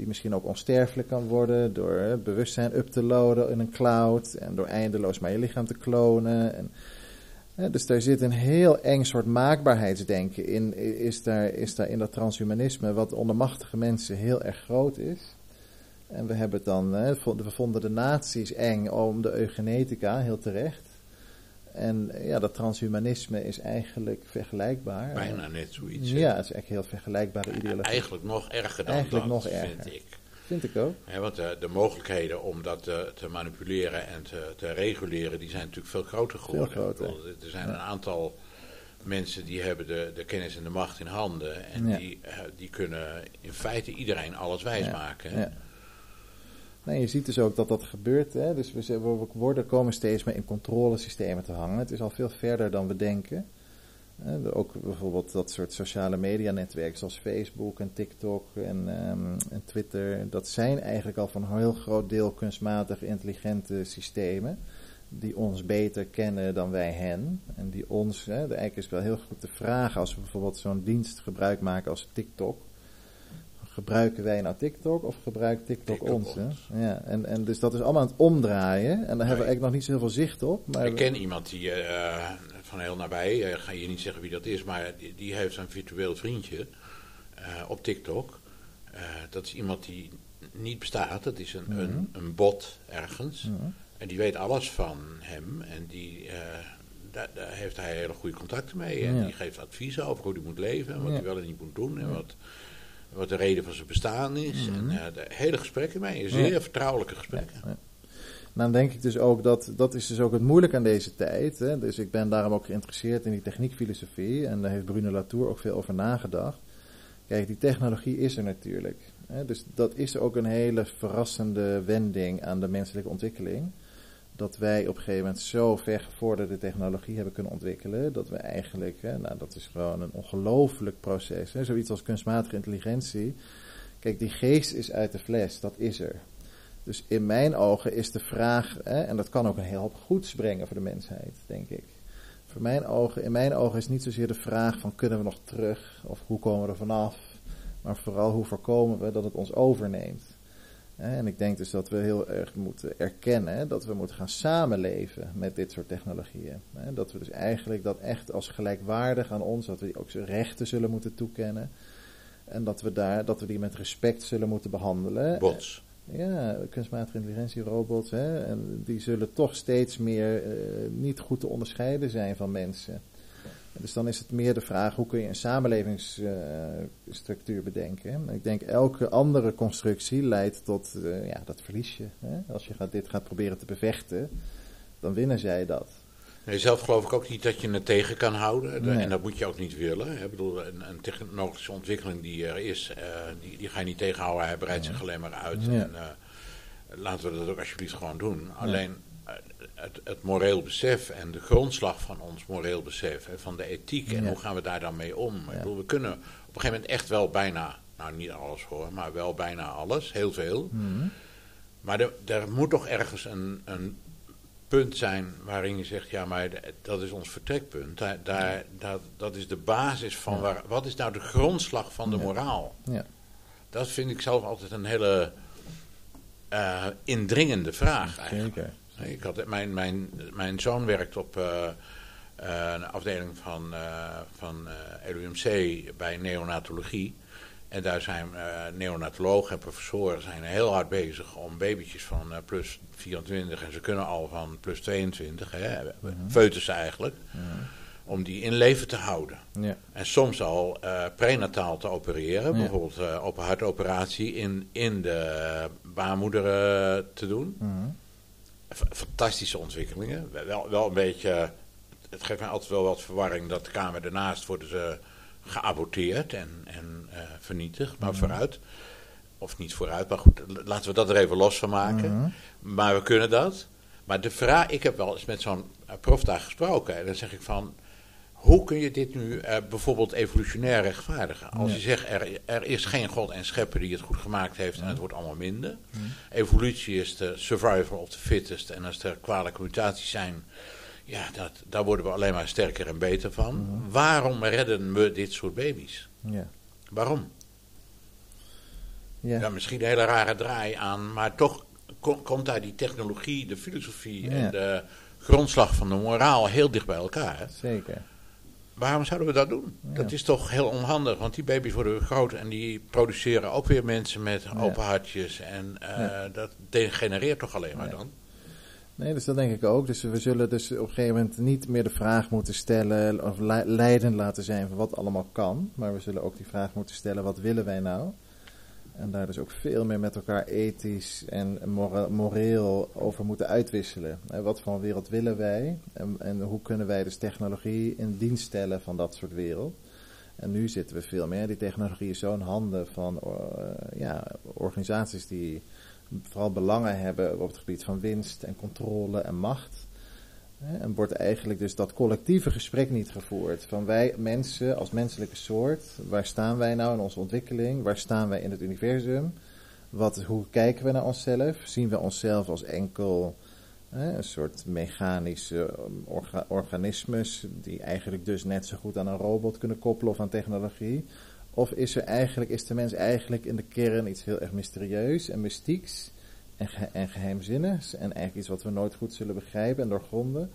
Die misschien ook onsterfelijk kan worden door bewustzijn up te loaden in een cloud. En door eindeloos maar je lichaam te klonen. En, dus daar zit een heel eng soort maakbaarheidsdenken in, is daar, is daar in dat transhumanisme, wat onder machtige mensen heel erg groot is. En we hebben het dan, we vonden de nazi's eng om de eugenetica, heel terecht. En ja, dat transhumanisme is eigenlijk vergelijkbaar. Bijna net zoiets. Ja, het is echt heel vergelijkbare ideologie. Eigenlijk nog erger dan eigenlijk dat, nog erger. vind ik. Vind ik ook. want de, de, mogelijkheden om dat te, te manipuleren en te, te, reguleren, die zijn natuurlijk veel groter geworden. Veel groter. Er zijn een aantal mensen die hebben de, de kennis en de macht in handen. En die, eh, die kunnen in feite iedereen alles wijsmaken. Ja. Nee, je ziet dus ook dat dat gebeurt. Hè? Dus we, worden, komen steeds meer in controlesystemen te hangen. Het is al veel verder dan we denken ook bijvoorbeeld dat soort sociale media netwerken zoals Facebook en TikTok en, um, en Twitter, dat zijn eigenlijk al van een heel groot deel kunstmatig intelligente systemen die ons beter kennen dan wij hen. En die ons, hè, eigenlijk is wel heel goed te vragen als we bijvoorbeeld zo'n dienst gebruik maken als TikTok. Gebruiken wij nou TikTok of gebruikt TikTok, ons? Ja, en, en dus dat is allemaal aan het omdraaien. En daar hebben we eigenlijk nog niet zo heel veel zicht op. Maar ik ken iemand die uh, van heel nabij, ik ga je niet zeggen wie dat is, maar die, die heeft een virtueel vriendje uh, op TikTok. Dat is iemand die niet bestaat, dat is een, mm -hmm. een, een, bot ergens. Mm -hmm. En die weet alles van hem en die, uh, daar, daar, heeft hij hele goede contacten mee. En ja. die geeft adviezen over hoe hij moet leven en wat ja. hij wel en niet moet doen. En wat, wat de reden van zijn bestaan is. Mm -hmm. En hele gesprekken mee, zeer vertrouwelijke gesprekken. Dan denk ik dus ook dat dat is dus ook het moeilijk aan deze tijd. Hè? Dus ik ben daarom ook geïnteresseerd in die techniekfilosofie. En daar heeft Bruno Latour ook veel over nagedacht. Kijk, die technologie is er natuurlijk. Hè? Dus dat is ook een hele verrassende wending aan de menselijke ontwikkeling. Dat wij op een gegeven moment zo ver gevorderde technologie hebben kunnen ontwikkelen. Dat we eigenlijk, hè, nou dat is gewoon een ongelooflijk proces. Hè? Zoiets als kunstmatige intelligentie. Kijk, die geest is uit de fles, dat is er. Dus in mijn ogen is de vraag, hè, en dat kan ook een heel hoop goeds brengen voor de mensheid, denk ik. Voor mijn ogen, in mijn ogen is niet zozeer de vraag van kunnen we nog terug of hoe komen we er vanaf, maar vooral hoe voorkomen we dat het ons overneemt. En ik denk dus dat we heel erg moeten erkennen dat we moeten gaan samenleven met dit soort technologieën. Dat we dus eigenlijk dat echt als gelijkwaardig aan ons, dat we die ook rechten zullen moeten toekennen. En dat we, daar, dat we die met respect zullen moeten behandelen. Bots. Ja, kunstmatige intelligentie, robots, hè, en die zullen toch steeds meer uh, niet goed te onderscheiden zijn van mensen. Dus dan is het meer de vraag, hoe kun je een samenlevingsstructuur uh, bedenken? Ik denk elke andere constructie leidt tot, uh, ja, dat verlies je. Hè? Als je gaat, dit gaat proberen te bevechten, dan winnen zij dat. Nee, zelf geloof ik ook niet dat je het tegen kan houden. Nee. En dat moet je ook niet willen. Ik bedoel, een, een technologische ontwikkeling die er is, uh, die, die ga je niet tegenhouden. Hij breidt zich alleen maar uit. Ja. En, uh, laten we dat ook alsjeblieft gewoon doen. Alleen het, het, moreel besef en de grondslag van ons moreel besef, hè, van de ethiek en hoe gaan we daar dan mee om. Ik bedoel, we kunnen op een gegeven moment echt wel bijna, nou niet alles hoor, maar wel bijna alles, heel veel. Mm -hmm. Maar er, er moet toch ergens een, een punt zijn waarin je zegt, ja, maar dat is ons vertrekpunt. Daar, daar, dat, dat is de basis van, waar, wat is nou de grondslag van de moraal? Ja. Dat vind ik zelf altijd een hele uh, indringende vraag eigenlijk. Zeker. Ik had, mijn, mijn, mijn zoon werkt op uh, een afdeling van, uh, van LUMC bij neonatologie. En daar zijn neonatologen en professoren zijn heel hard bezig om babytjes van plus 24, en ze kunnen al van plus 22, hè, mhm. foetus eigenlijk, mhm. om die in leven te houden. Ja. En soms al uh, prenataal te opereren, bijvoorbeeld uh, op een hartoperatie in, in de baarmoeder te doen. Mhm. Fantastische ontwikkelingen. Wel, wel een beetje, het geeft mij altijd wel wat verwarring dat de kamer ernaast worden ze geaborteerd en, en uh, vernietigd, maar vooruit. Of niet vooruit, maar goed, laten we dat er even los van maken. Maar we kunnen dat. Maar de vraag, ik heb wel eens met zo'n prof daar gesproken. En dan zeg ik van, hoe kun je dit nu uh, bijvoorbeeld evolutionair rechtvaardigen? Als je zegt, er, er is geen God en schepper die het goed gemaakt heeft en het wordt allemaal minder. Evolutie is de survival of the fittest. En als er kwalijke mutaties zijn, ja, dat, daar worden we alleen maar sterker en beter van. Waarom redden we dit soort baby's? Ja. Waarom? Ja. ja. misschien een hele rare draai aan, maar toch komt daar die technologie, de filosofie en de grondslag van de moraal heel dicht bij elkaar. Zeker. Waarom zouden we dat doen? Dat is toch heel onhandig, want die baby's worden groot en die produceren ook weer mensen met open hartjes. En uh, dat degenereert toch alleen maar dan? Nee, dus dat denk ik ook. Dus we zullen dus op een gegeven moment niet meer de vraag moeten stellen of leidend laten zijn van wat allemaal kan. Maar we zullen ook die vraag moeten stellen, wat willen wij nou? En daar dus ook veel meer met elkaar ethisch en moreel over moeten uitwisselen. Wat voor wereld willen wij? En, en hoe kunnen wij dus technologie in dienst stellen van dat soort wereld? En nu zitten we veel meer. Die technologie is zo in handen van uh, ja, organisaties die vooral belangen hebben op het gebied van winst en controle en macht. En wordt eigenlijk dus dat collectieve gesprek niet gevoerd. Van wij mensen als menselijke soort, waar staan wij nou in onze ontwikkeling? Waar staan wij in het universum? Wat, hoe kijken we naar onszelf? Zien we onszelf als enkel hè, een soort mechanische orga organismes die eigenlijk dus net zo goed aan een robot kunnen koppelen of aan technologie? Of is er eigenlijk, is de mens eigenlijk in de kern iets heel erg mysterieus en mystieks en, ge en geheimzinnigs en eigenlijk iets wat we nooit goed zullen begrijpen en doorgronden?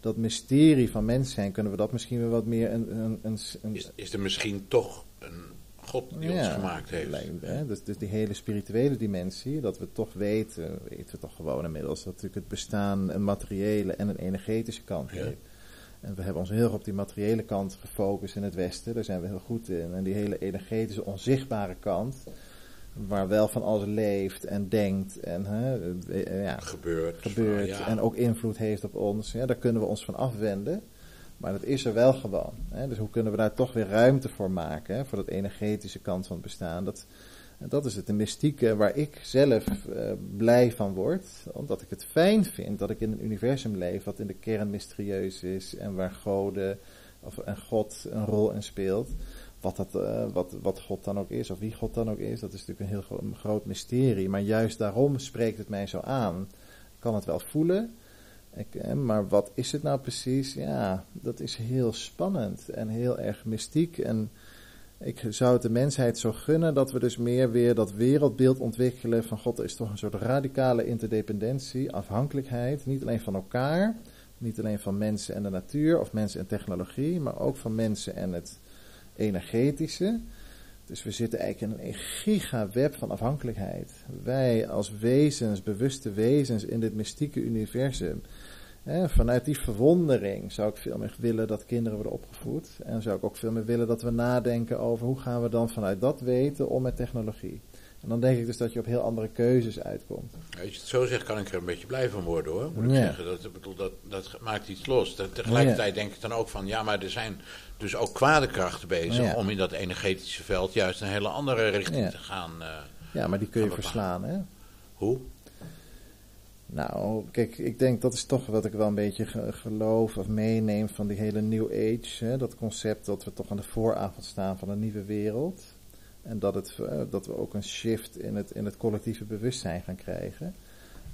Dat mysterie van mens zijn, kunnen we dat misschien weer wat meer een... een, een, een is, is er misschien toch een God die ons gemaakt heeft? hè? Dus, dus die hele spirituele dimensie, dat we toch weten, weten we toch gewoon inmiddels, dat natuurlijk het bestaan een materiële en een energetische kant heeft. En we hebben ons heel erg op die materiële kant gefocust in het Westen. Daar zijn we heel goed in. En die hele energetische, onzichtbare kant, waar wel van alles leeft en denkt en hè, eh, ja, gebeurt, gebeurt en ook invloed heeft op ons, ja, daar kunnen we ons van afwenden. Maar dat is er wel gewoon. Hè. Dus hoe kunnen we daar toch weer ruimte voor maken, hè, voor dat energetische kant van het bestaan? Dat, dat is het, de mystieke waar ik zelf uh, blij van word. Omdat ik het fijn vind dat ik in een universum leef wat in de kern mysterieus is. En waar goden of, en God een rol in speelt. Wat, dat, uh, wat, wat God dan ook is, of wie God dan ook is, dat is natuurlijk een heel groot mysterie. Maar juist daarom spreekt het mij zo aan. Ik kan het wel voelen. Ik, eh, maar wat is het nou precies? Ja, dat is heel spannend en heel erg mystiek. En ik zou het de mensheid zo gunnen dat we dus meer weer dat wereldbeeld ontwikkelen van God. Is toch een soort radicale interdependentie, afhankelijkheid, niet alleen van elkaar, niet alleen van mensen en de natuur of mensen en technologie, maar ook van mensen en het energetische. Dus we zitten eigenlijk in een gigaweb van afhankelijkheid. Wij als wezens, bewuste wezens in dit mystieke universum, vanuit die verwondering zou ik veel meer willen dat kinderen worden opgevoed. En zou ik ook veel meer willen dat we nadenken over hoe gaan we dan vanuit dat weten om met technologie. En dan denk ik dus dat je op heel andere keuzes uitkomt. Als je het zo zegt, kan ik er een beetje blij van worden hoor. Moet ik zeggen. Dat, bedoel, dat, dat maakt iets los. tegelijkertijd denk ik dan ook van, ja, maar er zijn dus ook kwade krachten bezig om in dat energetische veld juist een hele andere richting te gaan. Uh, ja, maar die kun je verslaan, hè? Hoe? Nou, kijk, ik denk dat is toch wat ik wel een beetje geloof of meeneem van die hele New Age. Hè, dat concept dat we toch aan de vooravond staan van een nieuwe wereld. En dat, het, eh, dat we ook een shift in het, in het collectieve bewustzijn gaan krijgen.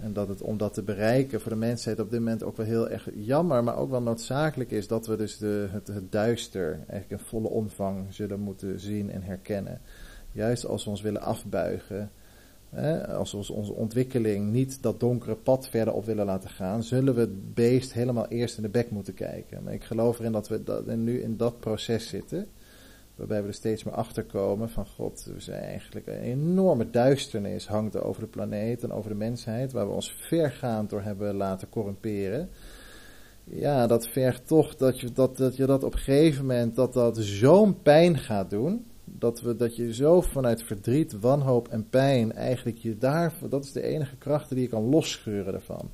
En dat het om dat te bereiken voor de mensheid op dit moment ook wel heel erg jammer, maar ook wel noodzakelijk is dat we dus de, het, duister eigenlijk in volle omvang zullen moeten zien en herkennen. Juist als we ons willen afbuigen, hè, als we onze ontwikkeling niet dat donkere pad verder op willen laten gaan, zullen we het beest helemaal eerst in de bek moeten kijken. Maar ik geloof erin dat we dat, nu in dat proces zitten. Waarbij we er steeds meer achter komen van God, we zijn eigenlijk een enorme duisternis hangt er over de planeet en over de mensheid, waar we ons vergaand door hebben laten corrumperen. Ja, dat vergt toch dat je dat, dat, je dat op een gegeven moment, dat dat zo'n pijn gaat doen, dat, we, dat je zo vanuit verdriet, wanhoop en pijn eigenlijk je daar, dat is de enige krachten die je kan losscheuren ervan.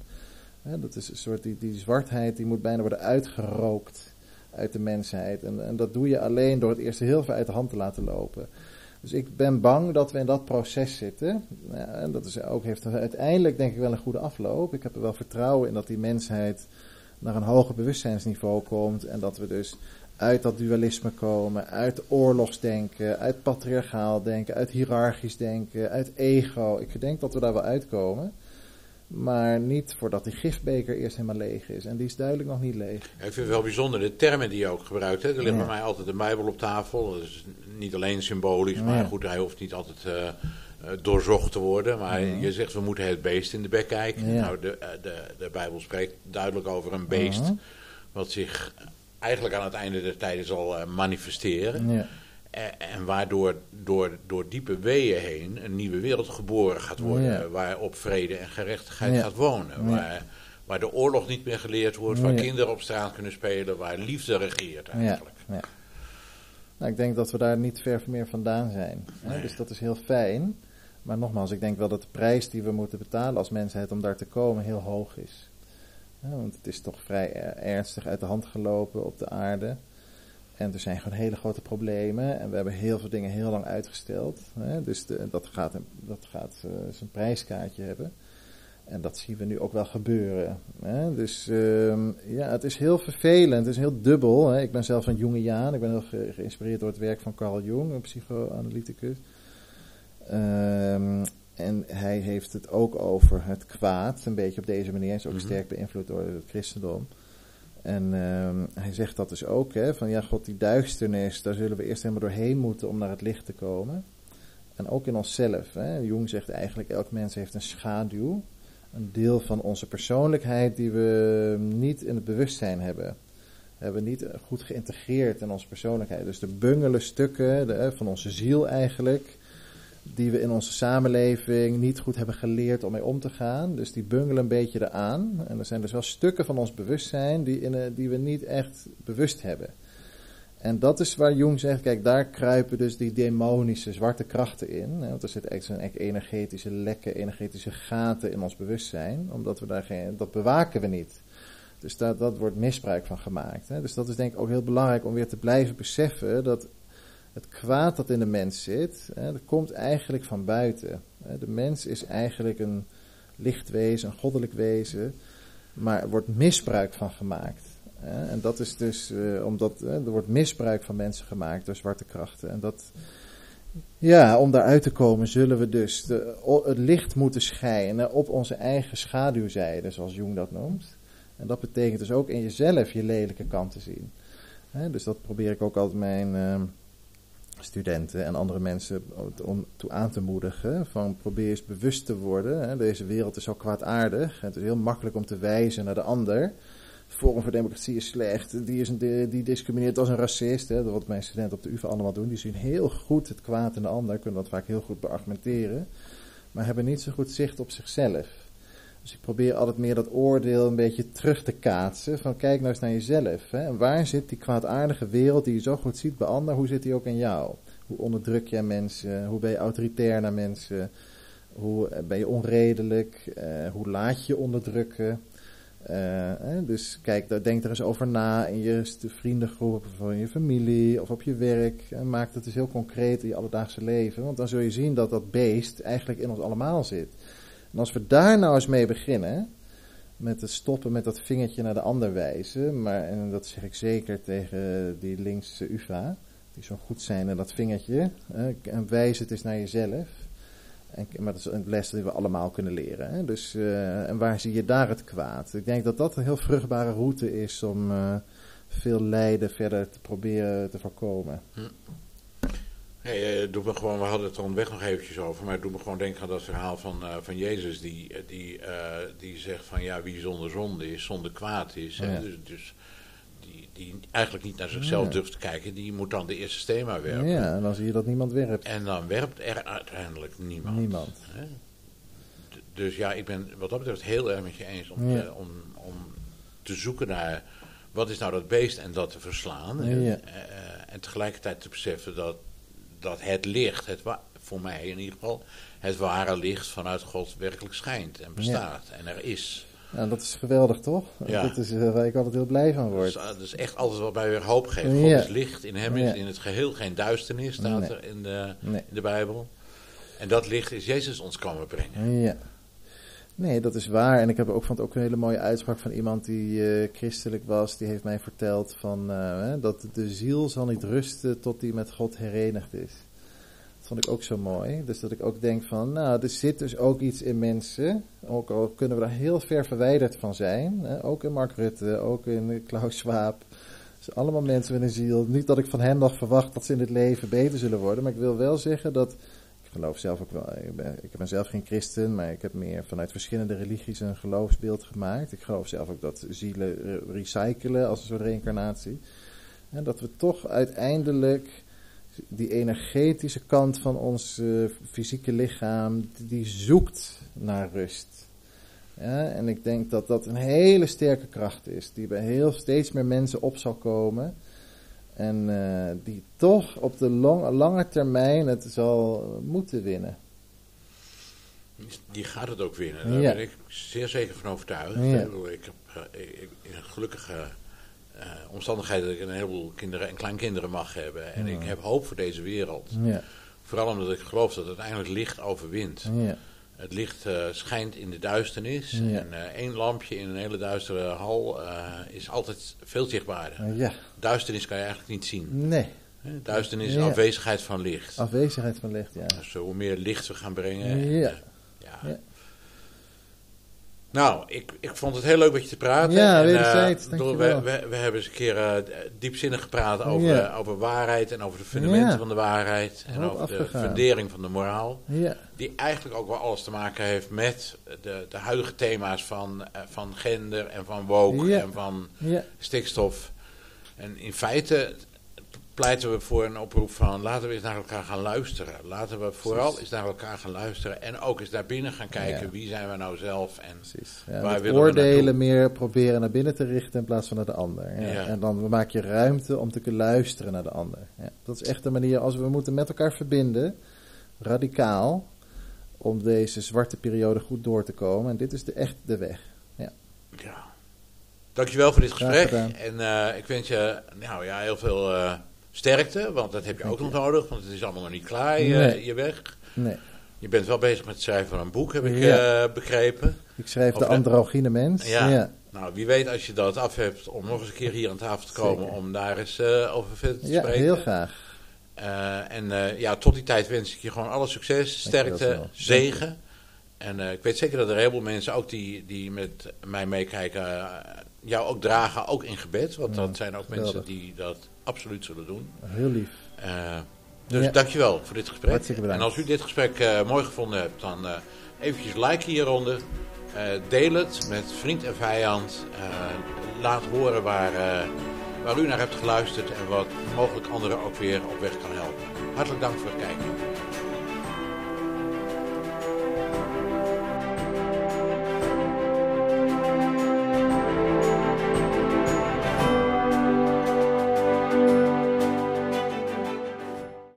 dat is een soort, die, die zwartheid die moet bijna worden uitgerookt uit de mensheid. En, en dat doe je alleen door het eerst heel veel uit de hand te laten lopen. Dus ik ben bang dat we in dat proces zitten. En dat is ook, heeft uiteindelijk denk ik wel een goede afloop. Ik heb er wel vertrouwen in dat die mensheid naar een hoger bewustzijnsniveau komt. En dat we dus uit dat dualisme komen, uit oorlogsdenken, uit patriarchaal denken, uit hiërarchisch denken, uit ego. Ik denk dat we daar wel uitkomen. Maar niet voordat die gifbeker eerst helemaal leeg is. En die is duidelijk nog niet leeg. ik vind het wel bijzonder, de termen die je ook gebruikt. Hè. Er ligt bij mij altijd een Bijbel op tafel. Dat is niet alleen symbolisch, maar goed, hij hoeft niet altijd uh, doorzocht te worden. Maar je zegt, we moeten het beest in de bek kijken. Nou, de, eh, de, de Bijbel spreekt duidelijk over een beest. Wat zich eigenlijk aan het einde der tijden zal manifesteren. En waardoor door, door diepe weeën heen een nieuwe wereld geboren gaat worden. Waarop vrede en gerechtigheid gaat wonen. Waar, waar de oorlog niet meer geleerd wordt. Waar kinderen op straat kunnen spelen. Waar liefde regeert eigenlijk. Nou, ik denk dat we daar niet ver meer vandaan zijn. Hè? Dus dat is heel fijn. Maar nogmaals, ik denk wel dat de prijs die we moeten betalen als mensheid om daar te komen heel hoog is. want het is toch vrij ernstig uit de hand gelopen op de aarde. En er zijn gewoon hele grote problemen. En we hebben heel veel dingen heel lang uitgesteld. Hè? Dus de, dat gaat, dat gaat uh, zijn prijskaartje hebben. En dat zien we nu ook wel gebeuren. Hè? Dus uh, ja, het is heel vervelend. Het is heel dubbel. Hè? Ik ben zelf een Jungiaan. Ik ben heel geïnspireerd door het werk van Carl Jung, een psychoanalyticus. Um, en hij heeft het ook over het kwaad. Een beetje op deze manier. Hij is ook mm sterk beïnvloed door het christendom. En um, hij zegt dat dus ook, hè, van ja, God, die duisternis, daar zullen we eerst helemaal doorheen moeten om naar het licht te komen. En ook in onszelf. Hè. Jung zegt eigenlijk, elk mens heeft een schaduw. Een deel van onze persoonlijkheid die we niet in het bewustzijn hebben. We hebben niet goed geïntegreerd in onze persoonlijkheid. Dus de bungele stukken van onze ziel eigenlijk, die we in onze samenleving niet goed hebben geleerd om mee om te gaan. Dus die bungelen een beetje eraan. En er zijn dus wel stukken van ons bewustzijn die, in, die we niet echt bewust hebben. En dat is waar Jung zegt, kijk, daar kruipen dus die demonische zwarte krachten in. Hè, want er zitten echt energetische lekken, energetische gaten in ons bewustzijn. Omdat we daar geen, dat bewaken we niet. Dus dat, dat wordt misbruik van gemaakt. Hè. Dus dat is denk ik ook heel belangrijk om weer te blijven beseffen dat het kwaad dat in de mens zit, hè, dat komt eigenlijk van buiten. De mens is eigenlijk een lichtwezen, een goddelijk wezen, maar er wordt misbruik van gemaakt. En dat is dus uh, omdat er wordt misbruik van mensen gemaakt door zwarte krachten. En dat, ja, om daaruit te komen zullen we dus de, het licht moeten schijnen op onze eigen schaduwzijde, zoals Jung dat noemt. En dat betekent dus ook in jezelf je lelijke kant te zien. dus dat probeer ik ook altijd mijn, uh, studenten en andere mensen om toe aan te moedigen. Van probeer eens bewust te worden. Hè. Deze wereld is zo kwaadaardig. Het is heel makkelijk om te wijzen naar de ander. Forum voor Democratie is slecht. Die, is die discrimineert als een racist. Hè. Wat mijn studenten op de UvA allemaal doen. Die zien heel goed het kwaad in de ander. Kunnen dat vaak heel goed beargumenteren. Maar hebben niet zo goed zicht op zichzelf. Dus ik probeer altijd meer dat oordeel een beetje terug te kaatsen. Van kijk nou eens naar jezelf. Hè? Waar zit die kwaadaardige wereld die je zo goed ziet bij anderen, hoe zit die ook in jou? Hoe onderdruk jij mensen? Hoe ben je autoritair naar mensen? Hoe eh, ben je onredelijk? Uh, hoe laat je onderdrukken? Uh, dus kijk, denk er eens over na in je vriendengroep of in je familie of op je werk. Maak het dus heel concreet in je alledaagse leven. Want dan zul je zien dat dat beest eigenlijk in ons allemaal zit. En als we daar nou eens mee beginnen, met het stoppen met dat vingertje naar de ander wijzen, maar en dat zeg ik zeker tegen die linkse UvA, die zo goed zijn in dat vingertje, en wijs het eens naar jezelf. En, maar dat is een les die we allemaal kunnen leren. Hè? Dus, uh, en waar zie je daar het kwaad? Ik denk dat dat een heel vruchtbare route is om uh, veel lijden verder te proberen te voorkomen. Hm. Uh, doe me gewoon, we hadden het er onderweg nog eventjes over, maar doe me gewoon denken aan dat verhaal van, van Jezus, die, die, die zegt van ja, wie zonder zonde is, zonder kwaad is. Ja. Dus, dus die eigenlijk niet naar zichzelf durft te kijken, die moet dan de eerste stema werpen. Ja, en dan zie je dat niemand werpt. En dan werpt er uiteindelijk niemand. Niemand. Hè? Dus ja, ik ben wat dat betreft heel erg met je eens om, te, om, om te zoeken naar wat is nou dat beest en dat te verslaan. En, en tegelijkertijd te beseffen dat, dat het licht, het voor mij in ieder geval, het ware licht vanuit God werkelijk schijnt en bestaat en er is. Nou, dat is geweldig, toch? Ja. Dat is uh, waar ik altijd heel blij van word. Dat is, dat is echt alles wat mij weer hoop geeft. God is licht, in hem is in het geheel geen duisternis, staat er in de, in de Bijbel. En dat licht is Jezus ons komen brengen. Ja. Nee, dat is waar. En ik heb ook, vond ook een hele mooie uitspraak van iemand die uh, christelijk was. Die heeft mij verteld van, uh, dat de ziel zal niet rusten tot die met God herenigd is vond ik ook zo mooi. Dus dat ik ook denk van, nou, er zit dus ook iets in mensen. Ook al kunnen we daar heel ver verwijderd van zijn. Ook in Mark Rutte, ook in Klaus Schwab. Dus allemaal mensen met een ziel. Niet dat ik van hen nog verwacht dat ze in het leven beter zullen worden. Maar ik wil wel zeggen dat. Geloof zelf ook wel. Ik ben, zelf geen christen, maar ik heb meer vanuit verschillende religies een geloofsbeeld gemaakt. Ik geloof zelf ook dat zielen recyclen als een soort reïncarnatie. En dat we toch uiteindelijk die energetische kant van ons uh, fysieke lichaam, die zoekt naar rust. En ik denk dat dat een hele sterke kracht is, die bij heel steeds meer mensen op zal komen. En uh, die toch op de long, lange termijn het zal moeten winnen. Die gaat het ook winnen, daar ben ik zeer zeker van overtuigd. Ja. Ik heb uh, ik, een gelukkige uh, omstandigheid dat ik een heleboel kinderen en kleinkinderen mag hebben. En ik heb hoop voor deze wereld. Ja. Vooral omdat ik geloof dat uiteindelijk licht overwint. Ja. Het licht uh, schijnt in de duisternis. En uh, één lampje in een hele duistere hal is altijd veel zichtbaarder. Ja. Duisternis kan je eigenlijk niet zien. Nee. Duisternis is afwezigheid van licht. Afwezigheid van licht, ja. Dus hoe meer licht we gaan brengen. Ja. ja. Nou, ik, ik vond het heel leuk met je te praten. Ja, wederzijds, uh, we, we, we, hebben eens een keer uh, diepzinnig gepraat over, over waarheid en over de fundamenten van de waarheid. En over de fundering van de moraal. Ja. Die eigenlijk ook wel alles te maken heeft met de, de huidige thema's van, uh, van gender en van woke en van stikstof. En in feite pleiten we voor een oproep van laten we eens naar elkaar gaan luisteren. Laten we vooral eens naar elkaar gaan luisteren en ook eens naar binnen gaan kijken wie zijn we nou zelf en Precies. Ja, waar willen oordelen meer proberen naar binnen te richten in plaats van naar de ander. Ja. En dan maak je ruimte om te kunnen luisteren naar de ander. Dat is echt de manier als we moeten met elkaar verbinden, radicaal, om deze zwarte periode goed door te komen. En dit is de, echt de weg. Ja. ja. Dankjewel voor dit gesprek. En uh, ik wens je nou, ja, heel veel... Uh, sterkte, want dat heb je ook nog nodig, want het is allemaal nog niet klaar, je, je weg. Nee. Je bent wel bezig met het schrijven van een boek, heb ik ja. uh, begrepen. Ik schrijf De Androgyne Mens. Ja. ja. Nou, wie weet als je dat af hebt om nog eens een keer hier aan tafel te komen Zeker. om daar eens uh, over verder te ja, spreken. Ja, heel graag. Uh, en ja, tot die tijd wens ik je gewoon alle succes, sterkte, zegen. En ik weet zeker dat er een heleboel mensen, ook die, die met mij meekijken, jou ook dragen, ook in gebed. Want dat zijn ook mensen die dat absoluut zullen doen. Heel lief. Uh, dus ja. dankjewel voor dit gesprek. En als u dit gesprek uh, mooi gevonden hebt, dan uh, eventjes like hieronder. deel het met vriend en vijand. laat horen waar, waar u naar hebt geluisterd en wat mogelijk anderen ook weer op weg kan helpen. Hartelijk dank voor het kijken.